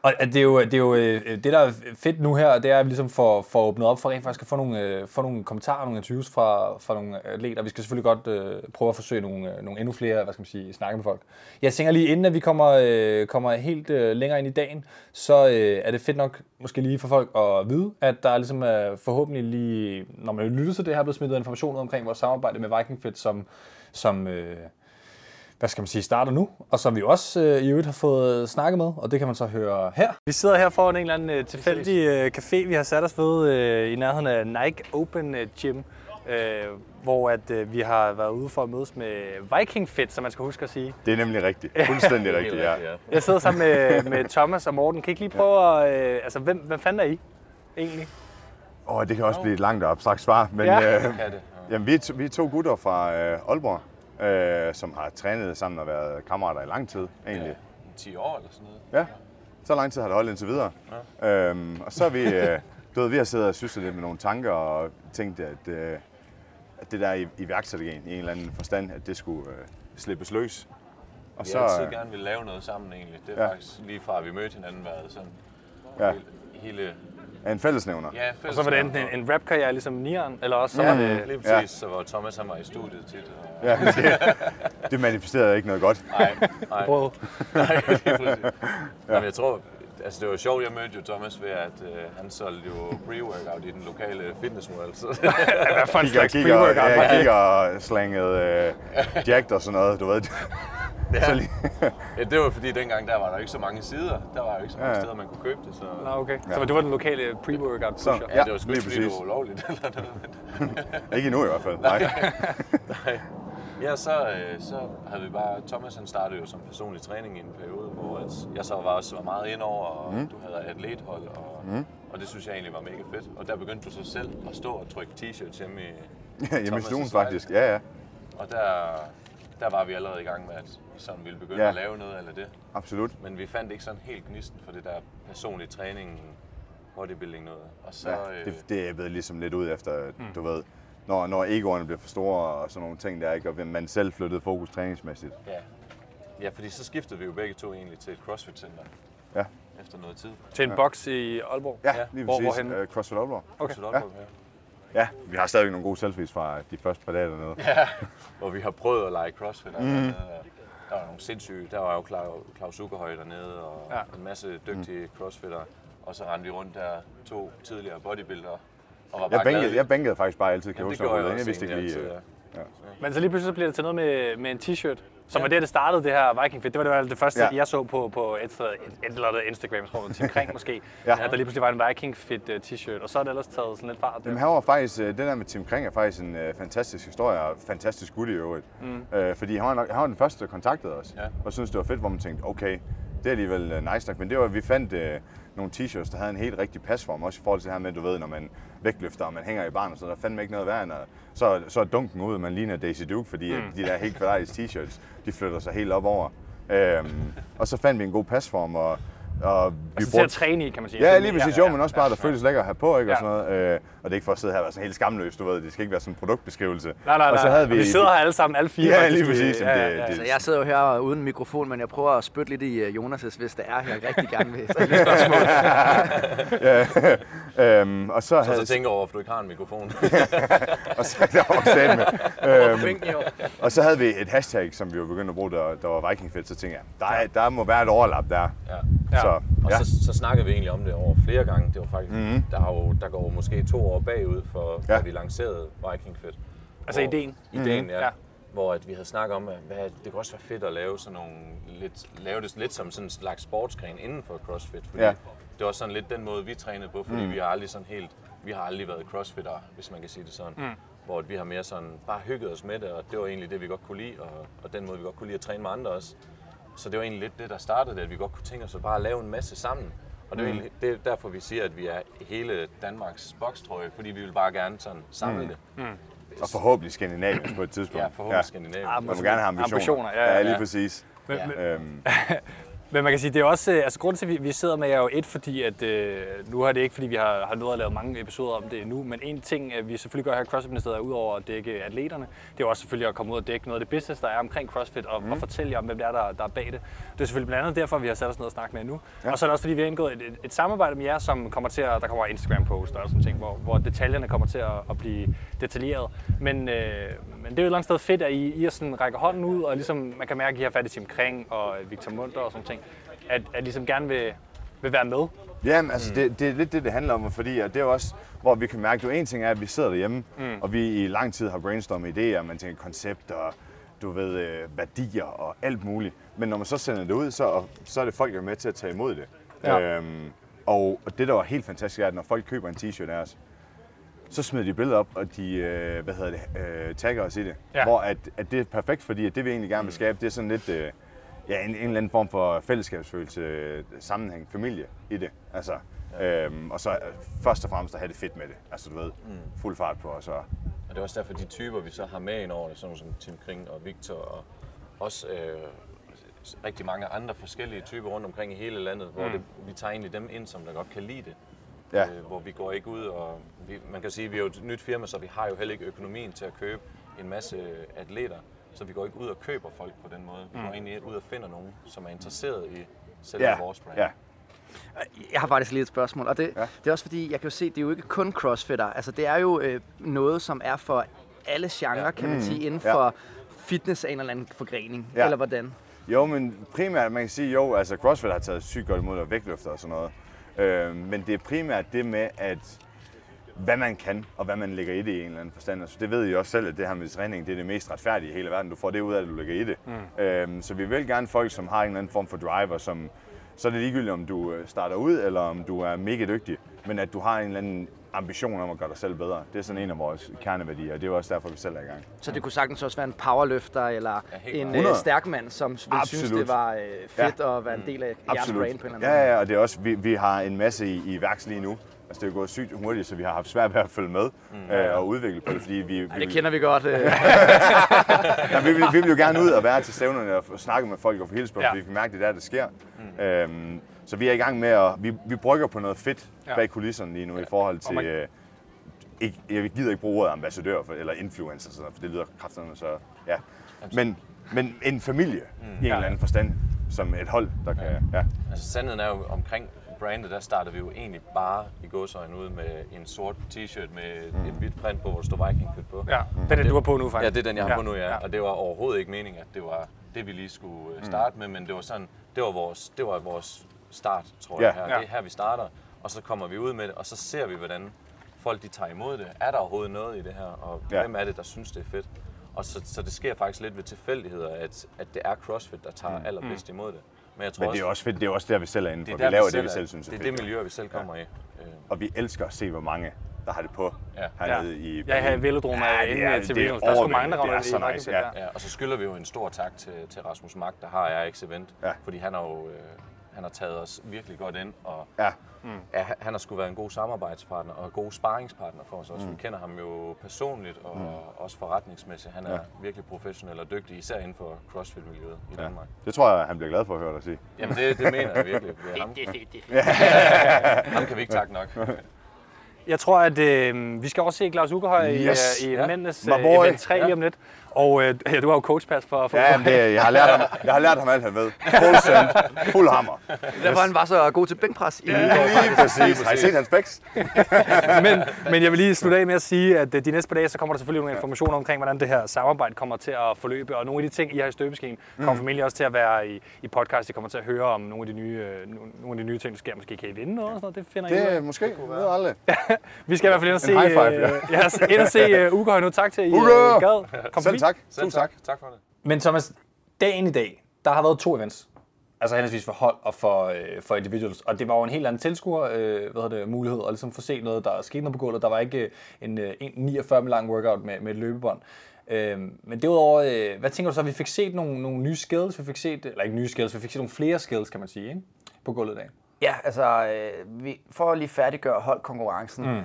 Og det er jo det, er jo, øh, det der er fedt nu her, det er, at vi ligesom får, får åbnet op for rent faktisk at få nogle, øh, få nogle kommentarer, nogle interviews fra, fra nogle atleter. Vi skal selvfølgelig godt øh, prøve at forsøge nogle, øh, nogle endnu flere, hvad skal man sige, snakke med folk. Jeg tænker lige, inden at vi kommer, øh, kommer helt øh, længere ind i dagen, så øh, er det fedt nok måske lige for folk at vide, at der ligesom øh, forhåbentlig lige, når man lytter til det her, blevet smittet information ud omkring vores samarbejde med Viking Fit, som, som øh, hvad skal man sige, starter nu, og som vi også øh, i øvrigt har fået snakket med, og det kan man så høre her. Vi sidder her foran en eller anden øh, tilfældig øh, café, vi har sat os ved øh, i nærheden af Nike Open øh, Gym, øh, hvor at, øh, vi har været ude for at mødes med Viking Fit, som man skal huske at sige. Det er nemlig rigtigt. Fuldstændig rigtigt, ja. Jeg sidder sammen med, med Thomas og Morten. Kan I ikke lige prøve at, øh, altså hvem, hvem fanden er I egentlig? Åh, det kan også blive et langt og abstrakt svar, men Ja. øh, jamen, vi, er to, vi er to gutter fra øh, Aalborg, øh, som har trænet sammen og været kammerater i lang tid, egentlig. 10 år eller sådan noget. Ja, så lang tid har det holdt indtil videre. Ja. Øhm, og så er vi, øh, du ved, vi har siddet og syslet lidt med nogle tanker og tænkt, at, øh, at det der i- iværksættergen i en eller anden forstand, at det skulle øh, slippes løs. Og Vi så, har altid øh, gerne vil lave noget sammen egentlig. Det er Ja. ja. faktisk lige fra at vi mødte hinanden været sådan Ja. hele, hele er en fællesnævner. ja, Og så var det enten en, en rap-karriere ligesom Nieren, eller også så Mm. var det... Lige Ja. præcis, så var Thomas han var i studiet tit. Og, Ja, det, det manifesterede ikke noget godt. nej, nej, Brød. nej, det er præcis. ja. Men jeg tror, altså det var sjovt, jeg mødte jo Thomas ved, at øh, han solgte jo pre-workout i den lokale fitness world. Så, Hvad for en slags pre-workout? ja, jeg kigger og slanget øh, jacked og sådan noget, du ved. Så lige, ja, det var fordi dengang, der var der ikke så mange sider. Der var jo ikke så mange Ja, ja. steder, man kunne købe det. Så, Nå, okay. Så det var den lokale pre-workout Så, pusher. ja, ja, det var sgu lige ikke, fordi det var ulovligt. Eller noget. Ikke endnu i hvert fald. Nej. Nej. Ja, så, øh, så havde vi bare, Thomas han startede jo som personlig træning i en periode, hvor at jeg så var også var meget ind over, og mm. du havde atlethold, og, mm. og det synes jeg egentlig var mega fedt. Og der begyndte du så selv at stå og trykke t-shirts hjemme i Hjemme i stuen faktisk. Ja, ja. Og der, der var vi allerede i gang med, at vi sådan ville begynde Ja. at lave noget af det. Absolut. Men vi fandt ikke sådan helt gnisten for det der personlige træning, bodybuilding noget. Og så, Ja, øh, det, det er blevet ligesom lidt ud efter, du ved, når, når egoerne bliver for store og sådan nogle ting der, ikke? og man selv flyttede fokus træningsmæssigt. ja. ja, fordi så skiftede vi jo begge to egentlig til et CrossFit-center. Ja. Efter noget tid. Til en boks i Aalborg. Ja, Ja. lige Hvor- præcis. hvorhenne? Øh, CrossFit Aalborg. Okay. Så ja. Ja, vi har stadigvæk nogle gode selfies fra de første par dage dernede. Ja, hvor vi har prøvet at lege CrossFit. Mm. Og der var nogle sindssyge. Der var jo Claus, Zuckerhøj dernede, og Ja. ja. en masse dygtige mm. crossfitter. Og så rendte vi rundt der to tidligere bodybuildere. Og var Jeg bænkede, jeg bænkede faktisk bare altid, kan Jamen, jeg huske, jeg vidste ikke lige... altid, øh, ja. Men så lige pludselig så bliver det til noget med, med en t-shirt, som Ja. var det, der startede det her Viking Fit. Det var det, var det første, Ja. jeg så på, på et, et, et eller andet Instagram, tror jeg, Tim Kring måske, Ja. at der lige pludselig var en Viking Fit uh, t-shirt, og så er det ellers taget sådan lidt fart. Jamen, han var faktisk, øh, det der med Tim Kring er faktisk en øh, fantastisk historie, og fantastisk gut i øvrigt. Mm. Øh, fordi han var, nok, han var den første, der kontaktede os, Ja. og syntes, det var fedt, hvor man tænkte, okay, det er alligevel øh, nice nok. Men det var, at vi fandt øh, nogle t-shirts, der havde en helt rigtig pasform, også i forhold til det her med, du ved, når man vægtløfter, og man hænger i barn, så der fandme ikke noget værd, og så, så er dunken ud, man ligner Daisy Duke, fordi mm. de der helt kvadratiske t-shirts, de flytter sig helt op over. Øhm, og så fandt vi en god pasform, og og vi altså til at træne i, kan man sige. Ja, lige præcis. Jo, men også bare, der føles lækker at have på, ikke? Og, sådan noget. Øh, og det er ikke for at sidde her og være sådan helt skamløs, du ved. Det skal ikke være sådan en produktbeskrivelse. Nej, nej, nej. Og så havde vi, vi sidder her alle sammen, alle fire. Ja, faktisk. lige præcis. Ja, ja, Det- ja. det- Altså, jeg sidder jo her uden mikrofon, men jeg prøver at spytte lidt i øh, Jonas' hvis det er her. Jeg rigtig gerne vil stille spørgsmål. ja, øhm, og så Så, havde... så tænker over, hvorfor du ikke har en mikrofon. og så, der var sat med. Øhm, og så havde vi et hashtag, som vi var begyndt at bruge, der, der var Viking Fit. Så tænkte jeg, der, er, der må være et overlap der. Ja. Så, Og ja. så, så snakkede vi egentlig om det over flere gange. Det var faktisk, mm-hmm. der, er jo, der går jo måske to år bagud, for Ja. ja. da vi lancerede Viking Fit. Altså Hvor- ideen? Ideen, ja. Ja. ja. Hvor at vi havde snakket om, at hvad, det kunne også være fedt at lave sådan nogle, lidt, lave det lidt som sådan en slags sportsgren inden for CrossFit. Fordi Ja. ja. det var sådan lidt den måde, vi trænede på, fordi mm. vi har aldrig sådan helt, vi har aldrig været crossfitter, hvis man kan sige det sådan. Mm. Hvor at vi har mere sådan bare hygget os med det, og det var egentlig det, vi godt kunne lide, og, og den måde, vi godt kunne lide at træne med andre også. Så det var egentlig lidt det, der startede det, at vi godt kunne tænke os at bare lave en masse sammen. Og det er, mm. egentlig, det er derfor, vi siger, at vi er hele Danmarks bokstrøje, fordi vi vil bare gerne sådan samle mm. det. Og forhåbentlig Skandinavien på et tidspunkt. Ja, forhåbentlig Skandinavien. Man må gerne have ambitioner. Ambitioner, ja, ja, ja lige ja. præcis. Men, Ja. men, Øhm, Men man kan sige, det er også, øh, altså grunden til, at vi, sidder med, er jo et, fordi at, øh, nu har det ikke, fordi vi har, har nået at lave mange episoder om det endnu, men en ting, at vi selvfølgelig gør her i CrossFit-ministeriet, udover at dække atleterne, det er også selvfølgelig at komme ud og dække noget af det business, der er omkring CrossFit, og, mm. og fortælle jer om, hvem det er, der, der er bag det. Det er selvfølgelig blandt andet derfor, vi har sat os ned og snakket med nu. Ja. Og så er det også, fordi vi har indgået et, et, et samarbejde med jer, som kommer til at, der kommer Instagram-post og sådan ting, hvor, hvor detaljerne kommer til at, at blive detaljeret. Men, øh, men det er jo et eller andet sted fedt, at I, I sådan rækker hånden ud, og ligesom, man kan mærke, at I har fat i Tim Kring og Victor Munter og sådan ting, at, at ligesom gerne vil, vil være med. Jamen, altså, mm. det, det er lidt det, det handler om, fordi at det er også, hvor vi kan mærke, er jo en ting er, at vi sidder derhjemme, mm. og vi i lang tid har brainstormet idéer, man tænker koncepter, og du ved, øh, værdier og alt muligt. Men når man så sender det ud, så, og, så er det folk, der er med til at tage imod det. Ja. Øhm, og, og det, der var helt fantastisk, er, at når folk køber en t-shirt af os, så smider de billeder op, og de øh, hvad hedder det, øh, tagger os i det. Ja. Hvor at, at det er perfekt, fordi at det vi egentlig gerne vil skabe, det er sådan lidt øh, ja, en, en eller anden form for fællesskabsfølelse, sammenhæng, familie i det. Altså, øhm, og så øh, først og fremmest at have det fedt med det. Altså du ved, fuld fart på, og så Og det er også derfor, de typer, vi så har med ind over det, sådan som Tim Kring og Victor, og også øh, rigtig mange andre forskellige typer rundt omkring i hele landet, hvor det, vi tager egentlig dem ind, som der godt kan lide det. Ja. Øh, hvor vi går ikke ud og... Vi, man kan sige, at vi er jo et nyt firma, så vi har jo heller ikke økonomien til at købe en masse atleter. Så vi går ikke ud og køber folk på den måde. Vi går egentlig ud og finder nogen, som er interesseret i selve ja, vores brand. ja. Jeg har faktisk lige et spørgsmål, og det, ja. Det er også fordi, jeg kan jo se, det er jo ikke kun crossfitter. Altså, det er jo øh, noget, som er for alle genrer, ja. kan man sige, inden Ja. for fitness af en eller anden forgrening. Ja. Eller hvordan? Jo, men primært, man kan sige, jo, altså CrossFit har taget sygt godt imod og vægtløfter og sådan noget. Øh, men det er primært det med, at hvad man kan, og hvad man lægger i det i en eller anden forstand. Altså, det ved I også selv, at det her med træning, det er det mest retfærdige i hele verden. Du får det ud af, at du lægger i det. Mm. Øhm, så vi vil gerne folk, som har en eller anden form for driver, som, så er det ligegyldigt, om du øh, starter ud, eller om du er mega dygtig, men at du har en eller anden ambition om at gøre dig selv bedre. Det er sådan en af vores kerneværdier, og det er også derfor, vi selv er i gang. Så det kunne sagtens også være en powerløfter, eller helt en øh, 100. stærk mand, som ville synes, det var øh, fedt ja. at være en del af jeres Absolut. brand på en eller Ja, anden ja, og det er også, vi, vi har en masse i, i værks lige nu. Altså, det er gået sygt hurtigt, så vi har haft svært ved at følge med mm. øh, og udvikle på det, fordi vi, vi, måde. Det kender vi godt. Øh. ja, vi, vil, vi vil jo gerne ud og være til stævnerne og snakke med folk og få hilse på, Ja. ja. fordi vi kan mærke, det er der, det sker. Mm. Øhm, så vi er i gang med at, vi, vi brygger på noget fedt Ja. ja. bag kulisserne lige nu i forhold til, man- øh, ikke, jeg gider ikke bruge ordet ambassadør for, eller influencer, sådan noget, for det lyder kraftedeme, så ja. Men, men en familie mm. i en eller anden forstand, som et hold, der kan, ja. Altså sandheden er jo omkring brandet, der startede vi jo egentlig bare i gåsøjne ud med en sort t-shirt med mm. et hvidt print på, hvor der stod Viking på. Ja, det er det, du har på nu Ja, faktisk. det er den, jeg har Ja, på nu, ja. ja. Og det var overhovedet ikke meningen, at det var det, vi lige skulle øh, starte med, men det var sådan, det var vores, det var vores start, tror Ja. jeg. Her. Ja. Det er her, vi starter, og så kommer vi ud med det, og så ser vi, hvordan folk de tager imod det. Er der overhovedet noget i det her, og Ja. hvem er det, der synes, det er fedt? Og så, så det sker faktisk lidt ved tilfældigheder, at, at det er CrossFit, der tager mm. allerbedst imod det. Men jeg tror Men det er også fedt, det er også der, vi selv er inde for. det er Vi laver det, selv vi selv synes er Det er fedt. det miljø, vi selv kommer i. Øh, Og vi elsker at se, hvor mange, der har det på Ja. hernede i Ja, her i Velodrom er det inde er- til det er Vilnius. Der er sgu mange, der rammer Det er så nice, ja. Ja, og så skylder vi jo en stor tak til, til Rasmus Mark, der har RX Event. Ja. Fordi han har jo, øh, han har taget os virkelig godt ind, og Ja. ja, han har skulle være en god samarbejdspartner og en god sparringspartner for os også. Mm. Vi kender ham jo personligt og mm. også forretningsmæssigt. Han er Ja. ja. virkelig professionel og dygtig, især inden for CrossFit-miljøet i Ja. Danmark. Det tror jeg, han bliver glad for at høre dig sige. Jamen det, det mener jeg virkelig. Det er ham, ham kan vi ikke takke nok. Jeg tror, at øh, vi skal også se Claus Ugerhøj Yes. i, øh, i Ja. mændenes øh, event 3 lige om lidt. Og øh, ja, du har jo coachpass for, for Ja, jamen, det, jeg, har lært ham, jeg har lært ham alt, han ved. Full send, fuld hammer. Derfor han var så god til bænkpres i Lige præcis. Har I set hans bæks? men, men jeg vil lige slutte af med at sige, at øh, de næste par dage, så kommer der selvfølgelig nogle informationer omkring, hvordan det her samarbejde kommer til at forløbe. Og nogle af de ting, I har i støbeskeen, kommer formentlig også til at være i, i podcast. I kommer til at høre om nogle af de nye, øh, nogle- af de nye ting, der sker. Måske kan I vinde noget og sådan noget. Det finder I ud af. Det er måske. Jeg ved aldrig. Vi skal i hvert fald ind og se, En high five, ja. øh, ja, ind og se uh, Ugerhøj nu. Tak til, at I øh, gad. Kom Selv. Tak. Selv Tusind tak. Tak for det. Men Thomas, dagen i dag, der har været to events. Altså henholdsvis for hold og for, øh, for individuals. Og det var jo en helt anden tilskuer, øh, hvad hedder det, mulighed at ligesom få set noget, der skete noget på gulvet. Der var ikke øh, en, øh, en 49 min lang workout med, med et løbebånd. Øh, men derudover, øh, hvad tænker du så? Vi fik set nogle, nogle nye skills, vi fik set, eller ikke nye skills, vi fik set nogle flere skills, kan man sige, ikke? på gulvet i dag. Ja, altså, øh, vi, for at lige færdiggøre holdkonkurrencen, mm.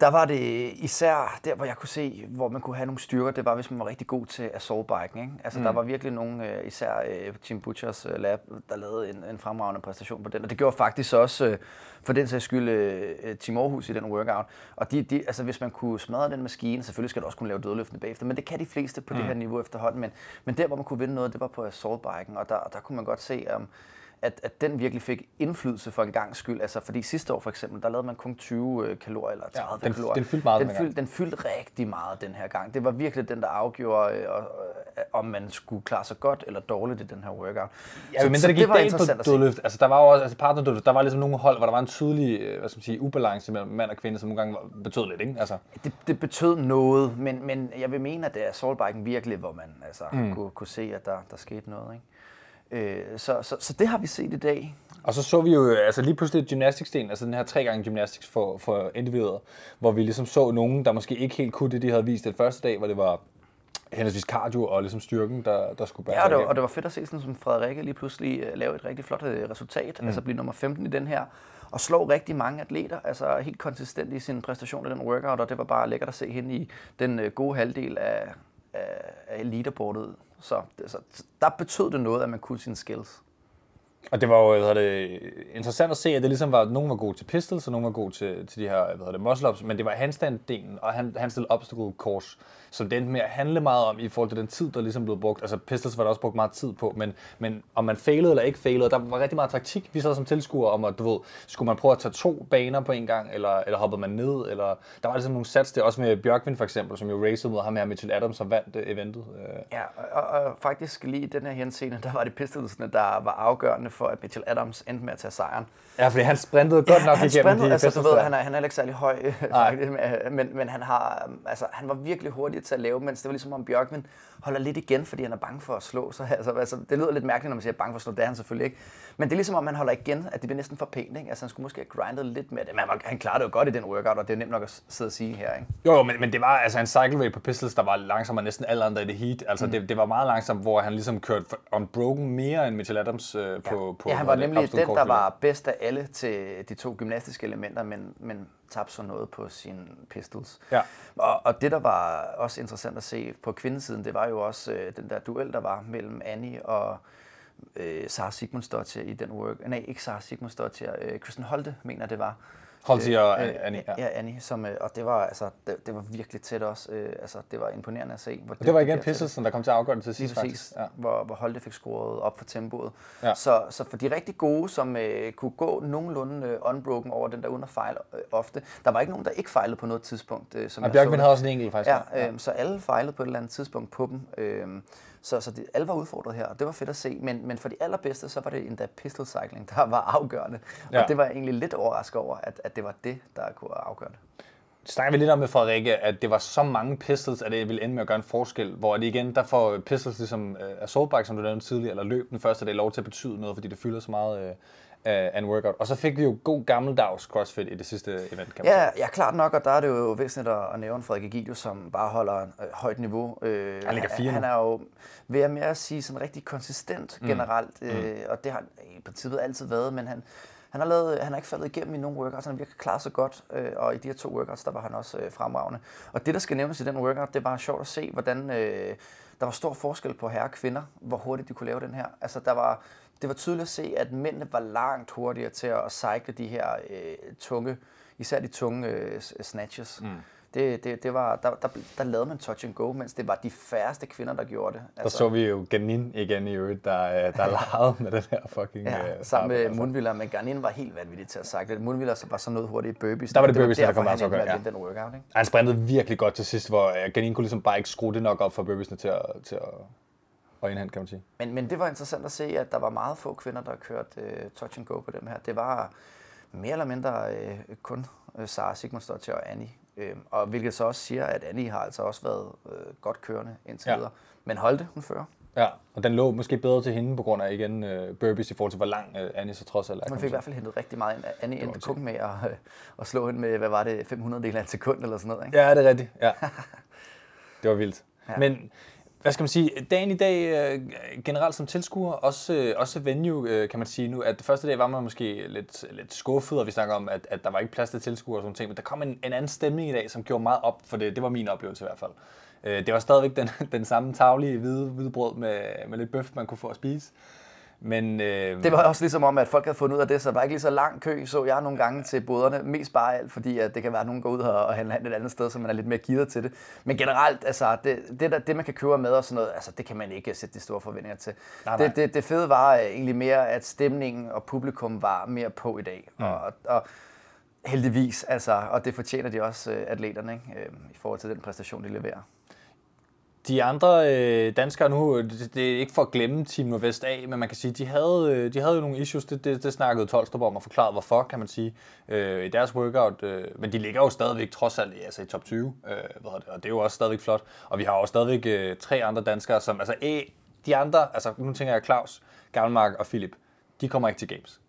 Der var det især der, hvor jeg kunne se, hvor man kunne have nogle styrker, det var, hvis man var rigtig god til assault biking. Ikke? Altså, mm. der var virkelig nogle, øh, især øh, Team Butchers øh, lab, der lavede en, en fremragende præstation på den, og det gjorde faktisk også, for den sags skyld, Team Aarhus i den workout. Og de, de, altså, hvis man kunne smadre den maskine, selvfølgelig skal du også kunne lave dødløftene bagefter, men det kan de fleste på mm. det her niveau efterhånden. Men, men der, hvor man kunne vinde noget, det var på assault biking, og der, der kunne man godt se, um, at, at den virkelig fik indflydelse for en gang skyld. Altså, fordi sidste år for eksempel, der lavede man kun 20 øh, kalorier eller 30 den- kalorier. den fyldte meget den fyldte, den fyldte rigtig meget den her gang. Det var virkelig den, der afgjorde, øh, øh, om man skulle klare sig godt eller dårligt i den her workout. Ja, men det gik var galt interessant på dødløft. Altså, der var jo også, altså partnerdødløft, der var ligesom nogle hold, hvor der var en tydelig, øh, hvad skal man sige, ubalance mellem mand og kvinde, som nogle gange var- betød lidt, ikke? Altså, Det, det betød noget, men, men jeg vil mene, at det er assaultbiken virkelig, hvor man altså, mm. kunne, kunne se, at der, der skete noget. Ikke? Øh, så, så, så det har vi set i dag. Og så så vi jo øh, altså lige pludselig gymnastiksten, altså den her tre gange gymnastics for, for individer, hvor vi ligesom så nogen, der måske ikke helt kunne det, de havde vist den første dag, hvor det var henholdsvis cardio og ligesom styrken, der, der skulle bære Ja, og det, var, og det var fedt at se, sådan, som Frederikke lige pludselig uh, lave et rigtig flot uh, resultat, mm. altså blive nummer 15 i den her, og slå rigtig mange atleter, altså helt konsistent i sin præstation i den workout, og det var bare lækkert at se hende i den uh, gode halvdel af, af, af leaderboardet. Så, det, så der betød det noget, at man kunne sine skills. Og det var jo hvad det, interessant at se, at det ligesom var, at nogen var gode til pistols, og nogen var gode til, til de her hvad det, muscle-ups, men det var handstand-delen, og han, han stillede obstacle course, som det endte med at handle meget om i forhold til den tid, der ligesom blev brugt. Altså pistols var der også brugt meget tid på, men, men om man failede eller ikke failede, der var rigtig meget taktik. Vi sad som tilskuere om, at du ved, skulle man prøve at tage to baner på en gang, eller, eller hoppede man ned, eller der var ligesom nogle sats der, også med Bjørkvind for eksempel, som jo racede mod ham her, Mitchell Adams, som vandt øh, eventet. Øh, Ja, og, og, faktisk lige i den her henscene, der var det pistolsene, der var afgørende for, at Mitchell Adams endte med at tage sejren. Ja, fordi han sprintede godt nok han igennem sprintede, de altså, du ved, han er, han er ikke særlig høj, faktisk, men, men han, har, altså, han var virkelig hurtig til at lave, mens det var ligesom om Bjørkman holder lidt igen, fordi han er bange for at slå. Så, altså, altså, det lyder lidt mærkeligt, når man siger bange for at slå, det er han selvfølgelig ikke. Men det er ligesom om, han holder igen, at det bliver næsten for pænt. Ikke? Altså, han skulle måske have grindet lidt med det, men han, han klarede det jo godt i den workout, og det er nemt nok at sidde og sige her. Ikke? Jo, jo, men, men det var altså en cycle rate på pistols, der var langsommere næsten alle andre i det heat. Altså mm. det, det, var meget langsomt, hvor han ligesom kørte for- unbroken mere end Mitchell Adams øh, på, på ja, han var nemlig den, der var bedst af alle til de to gymnastiske elementer, men, men tabte så noget på sine pistols. Ja. Og, og det, der var også interessant at se på kvindesiden, det var jo også øh, den der duel, der var mellem Annie og øh, Sara Sigmundsdottir i den work. Nej, ikke Sara Sigmundsdottir, øh, Kristen Holte, mener det var. Holti og Øh, Annie, ja. Ja, Annie, som, øh, og det var, altså, det, det var virkelig tæt også. Øh, altså, det var imponerende at se. Hvor Og det var igen. Pistolsen, der kom til at afgøre det til sidst faktisk. Ja. hvor, hvor Holte fik scoret op for tempoet. Ja. Ja. Så, så for de rigtig gode, som øh, kunne gå nogenlunde øh, unbroken over den der fejle øh, ofte, der var ikke nogen, der ikke fejlede på noget tidspunkt. Øh, som Og så havde også en enkelt faktisk. Ja, øh, så alle fejlede på et eller andet tidspunkt på dem. Øh, så så det, alle var udfordret her, og det var fedt at se. Men, men for de allerbedste, så var det endda pistol cycling, der var afgørende. Ja. Og det var jeg egentlig lidt overrasket over, at, at det var det, der kunne afgøre det. Snakker vi lidt om med Frederikke, at det var så mange pistols, at det ville ende med at gøre en forskel. Hvor det igen, der får pistols ligesom uh, assault bike, som du nævnte tidligere, eller løb den første dag lov til at betyde noget, fordi det fylder så meget uh, af en workout. Og så fik vi jo god gammeldags CrossFit i det sidste event, kan man Ja, ja, klart nok, og der er det jo væsentligt at at nævne Frederik Egidius, som bare holder et øh, højt niveau. Øh, Han ligger fire. Han er jo, vil jeg mere sige, sådan rigtig konsistent Mm. generelt, øh, og det har han i princippet altid været, men han, han har, lavet, øh, han har ikke faldet igennem i nogen workouts, han har virkelig klaret sig godt, øh, og i de her to workouts, der var han også øh, fremragende. Og det, der skal nævnes i den workout, det var sjovt at se, hvordan øh, der var stor forskel på herre og kvinder, hvor hurtigt de kunne lave den her. Altså, der var, det var tydeligt at se, at mændene var langt hurtigere til at cycle de her øh, tunge, især de tunge øh, snatches. Mm. Det, det, det var, der, der, der lavede man touch and go, mens det var de færreste kvinder, der gjorde det. Der så vi jo Ganin igen i øvrigt, der, øh, der legede med den her fucking... Ja, øh, sammen med altså. Moonwiller, men Garnin var helt vanvittig til at cycle. Moonwiller så var så noget hurtigt i burpees. Der var det og burpees, der kom meget så godt, ja. den workout, ikke? Han sprintede virkelig godt til sidst, hvor øh, Ganin kunne ligesom bare ikke skrue det nok op for burpeesene til at, til at, at indhente, kan man sige. Men, men det var interessant at se, at der var meget få kvinder, der kørte uh, touch and go på dem her. Det var mere eller mindre uh, kun uh, Sara Sigmundsdottir og Annie. Uh, og hvilket så også siger, at Annie har altså også været uh, godt kørende indtil Ja. videre. Men holdte, hun fører. Ja, og den lå måske bedre til hende på grund af igen øh, burpees i forhold til, hvor lang øh, Annie så trods alt er. man fik i hvert fald hentet rigtig meget ind. Annie endte kun med at, øh, at slå hende med, hvad var det, 500 del af et sekund eller sådan noget. Ikke? Ja, det er rigtigt. Ja. Det var vildt. Ja. Men hvad skal man sige, dagen i dag øh, generelt som tilskuer, også, øh, også venue, øh, kan man sige nu, at det første dag var man måske lidt, lidt skuffet, og vi snakker om, at, at der var ikke plads til tilskuere og sådan ting, men der kom en, en anden stemning i dag, som gjorde meget op for det. Det var min oplevelse i hvert fald. Det var stadigvæk den, den samme taglige hvide, hvide brød med, med lidt bøf, man kunne få at spise. Men øh, Det var også ligesom om, at folk havde fundet ud af det, så der var ikke lige så lang kø, så jeg nogle gange til boderne. Mest bare alt, fordi at det kan være, at nogen går ud og handler et andet sted, så man er lidt mere gearet til det. Men generelt, altså, det, det, der, det man kan købe med og sådan noget, altså, det kan man ikke sætte de store forventninger til. Nej, nej. Det, det, det fede var øh, egentlig mere, at stemningen og publikum var mere på i dag. Mm. Og, og heldigvis, altså, og det fortjener de også, øh, atleterne, ikke? Øh, i forhold til den præstation, de leverer. De andre øh, danskere nu, øh, det, det er ikke for at glemme Team Nordvest af, men man kan sige, de havde, øh, de havde jo nogle issues, det, det, det snakkede Tolstrup om og forklarede hvorfor, kan man sige, øh, i deres workout. Øh, men de ligger jo stadigvæk trods alt altså, i top 20, øh, hvad hedder det, og det er jo også stadigvæk flot. Og vi har også stadigvæk øh, tre andre danskere, som, altså A, de andre, altså nu tænker jeg Claus, Gammelmark og Philip, de kommer ikke til Games.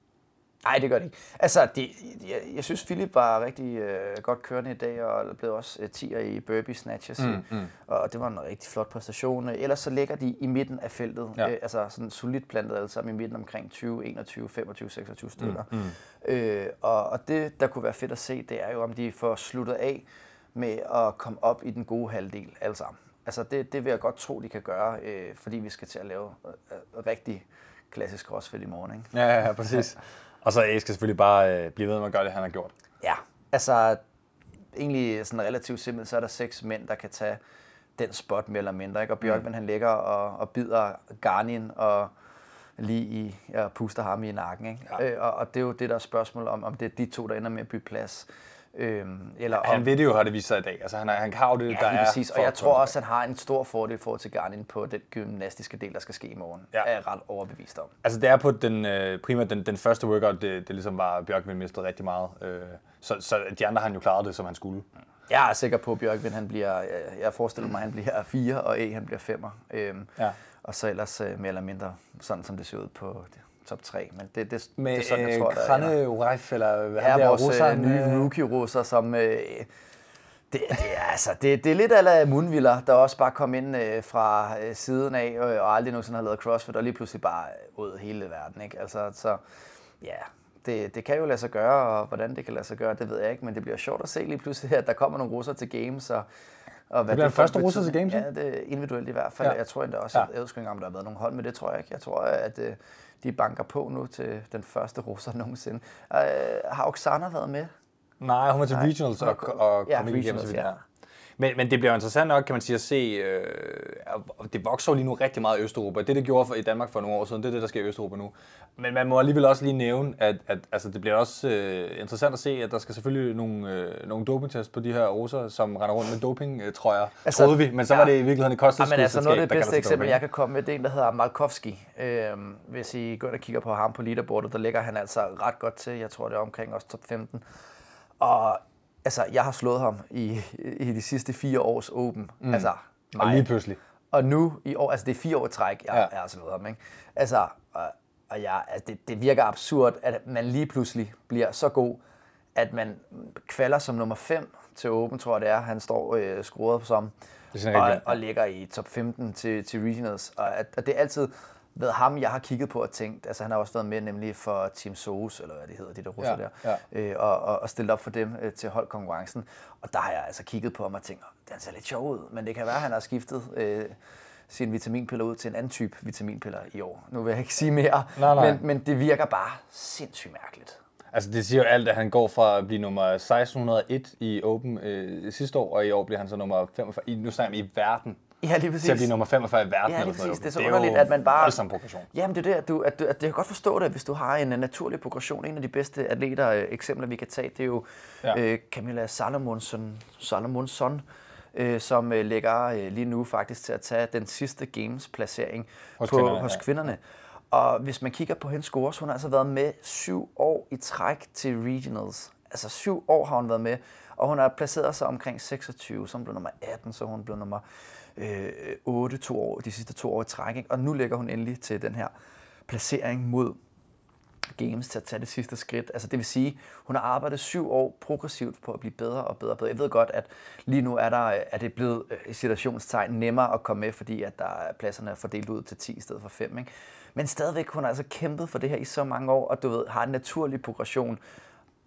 Nej, det gør det ikke. Altså, det, jeg, jeg synes, Philip var rigtig øh, godt kørende i dag, og blev også øh, 10'er i burpee snatches. Mm, mm. Og det var en rigtig flot præstation. Ellers så ligger de i midten af feltet. Ja. Ja. Øh, altså sådan solidt plantet alle sammen i midten omkring 20, 21, 25, 26 stykker. Mm, mm. Øh, og, og det, der kunne være fedt at se, det er jo, om de får sluttet af med at komme op i den gode halvdel alle sammen. Altså, det, det vil jeg godt tro, de kan gøre, øh, fordi vi skal til at lave øh, øh, rigtig klassisk crossfit i morgen. Ikke? Ja, ja, ja præcis. og så A skal selvfølgelig bare øh, blive ved med at gøre det, han har gjort. Ja, altså egentlig sådan relativt simpelt, så er der seks mænd, der kan tage den spot mere eller mindre. Ikke? Og Bjørkman mm. han ligger og, og bider Garnin og lige i, ja, puster ham i nakken. Ikke? Ja. Øh, og, og det er jo det, der er spørgsmål om, om det er de to, der ender med at bytte plads. Øhm, eller om, Han ved det jo, har det vist sig i dag. Altså, han, han har jo det, Ja, der er præcis. Og for- jeg for- tror også, at han har en stor fordel i forhold til Garnin på den gymnastiske del, der skal ske i morgen. Ja. Ja. Er jeg ret overbevist om. Altså det er på den, øh, primært den, den første workout, det, det ligesom var, Bjørkvind mistede rigtig meget. Øh, så, så de andre har han jo klaret det, som han skulle. Jeg er sikker på, at Bjørkvind han bliver, jeg- jeg forestiller mig, at han bliver fire, og E han bliver femmer. Øhm, Ja. Og så ellers øh, mere eller mindre sådan, som det ser ud på top 3. Men det, det, Med det er sådan, jeg tror, der Krane Ureif, eller hvad er han der vores russeren, øh, nye øh, rookie-russer, som... Øh, det, det, er, altså, det, det er lidt af Munviller, der også bare kom ind øh, fra øh, siden af, øh, og aldrig nogensinde har lavet CrossFit, og lige pludselig bare øh, ud hele verden. Ikke? Altså, så ja, det, det kan jo lade sig gøre, og hvordan det kan lade sig gøre, det ved jeg ikke, men det bliver sjovt at se lige pludselig, at der kommer nogle russer til Games, og, og hvad bliver den for første russer til Games, Ja, det er individuelt i hvert fald. Ja. Jeg tror endda også, Ja. at jeg ved ikke om der har været nogle hold med det, tror jeg ikke. Jeg tror, at øh, de banker på nu til den første russer nogensinde. Øh, har Oksana været med? Nej, hun var til Nej, regionals og, og ja, kom ikke igennem. så vidt, ja. Men, men det bliver jo interessant nok, kan man sige, at se, øh, det vokser jo lige nu rigtig meget i Østeuropa. Det, det gjorde for, i Danmark for nogle år siden, det er det, der sker i Østeuropa nu. Men man må alligevel også lige nævne, at, at altså, det bliver også øh, interessant at se, at der skal selvfølgelig nogle, øh, nogle dopingtest på de her russer, som render rundt med doping, øh, tror jeg, altså, troede vi. Men så var det i virkeligheden et kosttilskud. Ja, men altså noget af det bedste eksempel, jeg kan komme med, det er en, der hedder Malkovski. Øhm, hvis I går ind og kigger på ham på leaderboardet, der ligger han altså ret godt til. Jeg tror, det er omkring også top 15. Og altså, jeg har slået ham i, i de sidste fire års Open. Mm. Altså, Og lige pludselig. Og nu i år, altså det er fire år træk, jeg, Ja. jeg har slået ham, ikke? Altså, og, og jeg, altså det, det virker absurd, at man lige pludselig bliver så god, at man kvalder som nummer 5 til Open, tror jeg det er. Han står øh, skruet som, Det er og, rigtigt. og ligger i top 15 til, til Regionals. Og at, at det er altid været ham, jeg har kigget på og tænkt, altså han har også været med nemlig for Team Soos, eller hvad det hedder, de der russer Ja, der, ja. øh, og, og, og stillet op for dem øh, til holdkonkurrencen. Og der har jeg altså kigget på ham og tænkt, "Åh, den ser lidt sjov ud, men det kan være, at han har skiftet øh, sine vitaminpiller ud til en anden type vitaminpiller i år. Nu vil jeg ikke sige mere, Nej, nej. Men, men det virker bare sindssygt mærkeligt. Altså, det siger jo alt, at han går fra at blive nummer 1601 i Open øh, sidste år, og i år bliver han så nummer 45, i, nu snakker i verden, Ja, lige præcis. til at blive nummer 45 i verden. Ja, lige eller sådan noget. præcis. Det er så underligt, at man bare- voldsom progression. Jamen det er det, at du, at du, at jeg kan godt forstå det, hvis du har en øh, naturlig progression. En af de bedste atleter, øh, eksempler vi kan tage, det er jo ja. øh, Camilla Salomonsson, Salomonsson øh, som øh, ligger øh, lige nu faktisk til at tage den sidste games-placering Hos på, kvinderne, hos ja. kvinderne. Og hvis man kigger på hendes scores, hun har altså været med syv år i træk til regionals. Altså syv år har hun været med, og hun har placeret sig omkring 26, så hun blev nummer 18, så hun blev nummer øh, 8 to år, de sidste to år i træk. Ikke? Og nu ligger hun endelig til den her placering mod Games til at tage det sidste skridt. Altså det vil sige, hun har arbejdet syv år progressivt på at blive bedre og bedre og bedre. Jeg ved godt, at lige nu er, der, er det blevet øh, i situationstegn nemmere at komme med, fordi at der er pladserne er fordelt ud til 10 i stedet for 5. Ikke? Men stadigvæk, hun har altså kæmpet for det her i så mange år, og du ved, har en naturlig progression.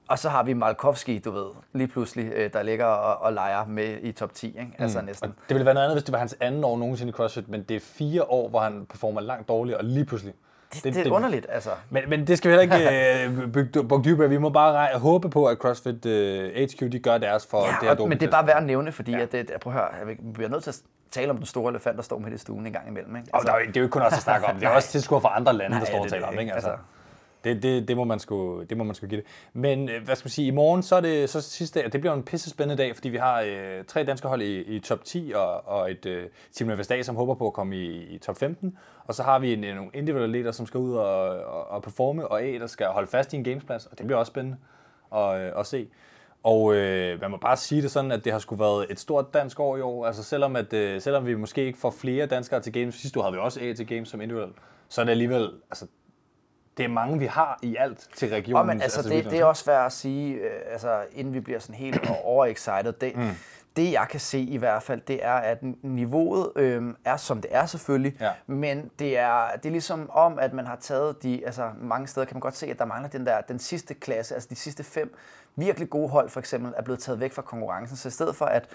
Og så har vi Malkovski, du ved, lige pludselig, øh, der ligger og, og leger med i top 10, ikke? Altså næsten. Og det ville være noget andet, hvis det var hans anden år nogensinde i CrossFit, men det er fire år, hvor han performer langt dårligere, og lige pludselig. Det, det, det er underligt, altså. Men, men det skal vi heller ikke øh, bygge dybere. Vi må bare håbe på, at CrossFit øh, HQ de gør deres for det her Ja, og, men det er bare værd at nævne, fordi ja. at det, prøv at høre, vi bliver nødt til at tale om den store elefant, der står midt i stuen en gang imellem. Ikke? Og der er, jo- det er jo ikke kun os, der snakker om det. Det er også tilskuere fra andre lande, Nej, der står og er taler om. Ikke? Altså, ikke det, det, det, må man sgu, det må man sgu give det. Men øh, hvad skal man sige, i morgen, så er det så sidste dag, det bliver en pisse spændende dag, fordi vi har øh, tre danske hold i, i top 10, og, og et øh, Team Vestager, som håber på at komme i, i top 15. Og så har vi en, en, nogle individuelle leder, som skal ud og, og, og performe, og A, der skal holde fast i en gamesplads, og det bliver også spændende at, øh, at se. Og øh, man må bare sige det sådan, at det har sgu været et stort dansk år i år. Altså selvom, at, øh, selvom vi måske ikke får flere danskere til Games, sidste år havde vi også A til Games som individuel, så er det alligevel, altså det er mange, vi har i alt til regionen. Og men altså, det, det er også værd at sige, øh, altså, inden vi bliver sådan helt overexcited. Det, mm. Det, jeg kan se i hvert fald, det er, at niveauet øh, er, som det er selvfølgelig, Ja. men det er, det er ligesom om, at man har taget de, altså mange steder kan man godt se, at der mangler den der, den sidste klasse, altså de sidste fem virkelig gode hold for eksempel, er blevet taget væk fra konkurrencen. Så i stedet for, at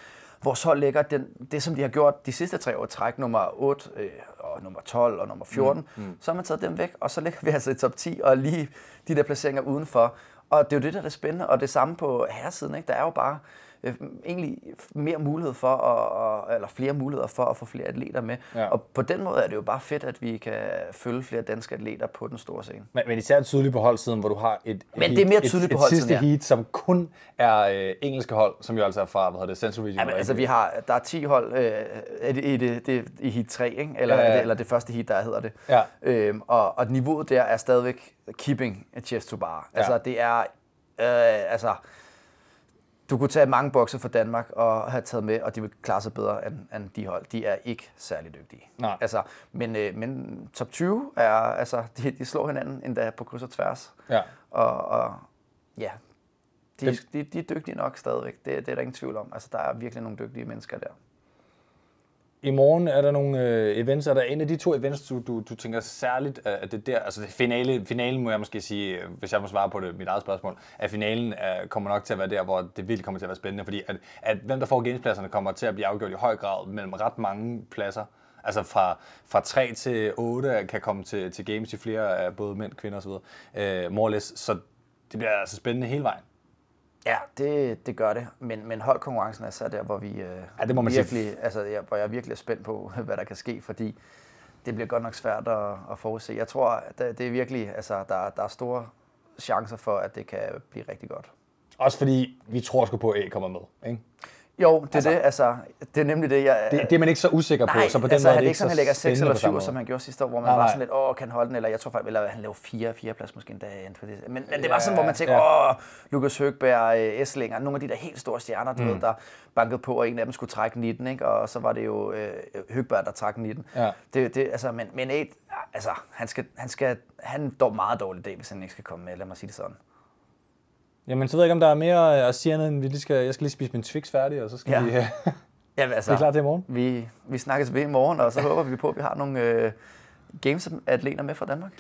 vores hold ligger den, det, som de har gjort de sidste tre år, træk nummer 8, øh, og nummer 12 og nummer 14, mm. Mm. så har man taget dem væk, og så ligger vi altså i top 10, og lige de der placeringer udenfor. Og det er jo det, der er det spændende, og det samme på herresiden, ikke? der er jo bare øh, egentlig mere mulighed for, at, eller flere muligheder for at få flere atleter med. Ja. Og på den måde er det jo bare fedt, at vi kan følge flere danske atleter på den store scene. Men, men især tydeligt på holdsiden, hvor du har et, Men det er mere heat- tydeligt et, på et sidste holdsiden, ja. heat, som kun er øh, engelske hold, som jo altså er fra, hvad hedder det, Central Region. Jamen, altså, vi har, der er 10 hold øh, i, det, det, i heat 3, ikke? Eller, Ja, ja, ja. ja, det, eller det første heat, der hedder det. Ja. Øhm, og, og niveauet der er stadigvæk keeping chest to bar. Altså, det er, øh, altså, du kunne tage mange bokser fra Danmark og have taget med, og de vil klare sig bedre end, end de hold. De er ikke særlig dygtige. Nej. Altså, men, øh, men top 20 er, altså, de, de slår hinanden endda på kryds og tværs. Ja. Og, og ja, de, Det- de, de er dygtige nok stadigvæk. Det, det er der ingen tvivl om. Altså, der er virkelig nogle dygtige mennesker der. I morgen er der nogle øh, events. Er der en af de to events, du, du, du tænker særligt, at det der, altså det finale, finalen må jeg måske sige, øh, hvis jeg må svare på det, mit eget spørgsmål, at finalen er, kommer nok til at være der, hvor det virkelig kommer til at være spændende, fordi at, at hvem der får gamespladserne kommer til at blive afgjort i høj grad mellem ret mange pladser. Altså fra, fra 3 til 8 kan komme til, til games i flere af både mænd, kvinder osv. Øh, more or less. Så det bliver altså spændende hele vejen. Ja, det, det gør det. Men, men holdkonkurrencen er så der, hvor vi øh, Ja, det må man sige. virkelig, altså, jeg, hvor jeg virkelig er spændt på, hvad der kan ske, fordi det bliver godt nok svært at, at forudse. Jeg tror, at det, det er virkelig, altså, der, der er store chancer for, at det kan blive rigtig godt. Også fordi vi tror sgu på, at A kommer med. Ikke? Jo, det er altså, det. Altså, det er nemlig det, jeg... Det, det er man ikke så usikker på, nej, så på den altså, måde han er ikke sådan, så han lægger 6 eller 7, spændende på som han gjorde sidste år, hvor man Nej, var sådan lidt, åh, kan han holde den, eller jeg tror faktisk, eller han laver 4, 4 plads måske endda. Men, men det var sådan, hvor man tænker, ja. åh, Lukas Høgberg, øh, Esslinger, nogle af de der helt store stjerner, du Mm. ved, der bankede på, og en af dem skulle trække 19, ikke? og så var det jo øh, Høgberg, der trak 19. Ja. Det, det, altså, men, men et, altså, han skal, han skal, han dog meget dårlig dag, hvis han ikke skal komme med, lad mig sige det sådan. Jamen, så ved jeg ikke, om der er mere at sige andet, end vi lige skal, jeg skal lige spise min Twix færdig, og så skal Ja. vi... Ja, altså, Vi er klar til i morgen? Vi, vi snakkes ved i morgen, og så håber vi på, at vi har nogle øh, games-atleter med fra Danmark.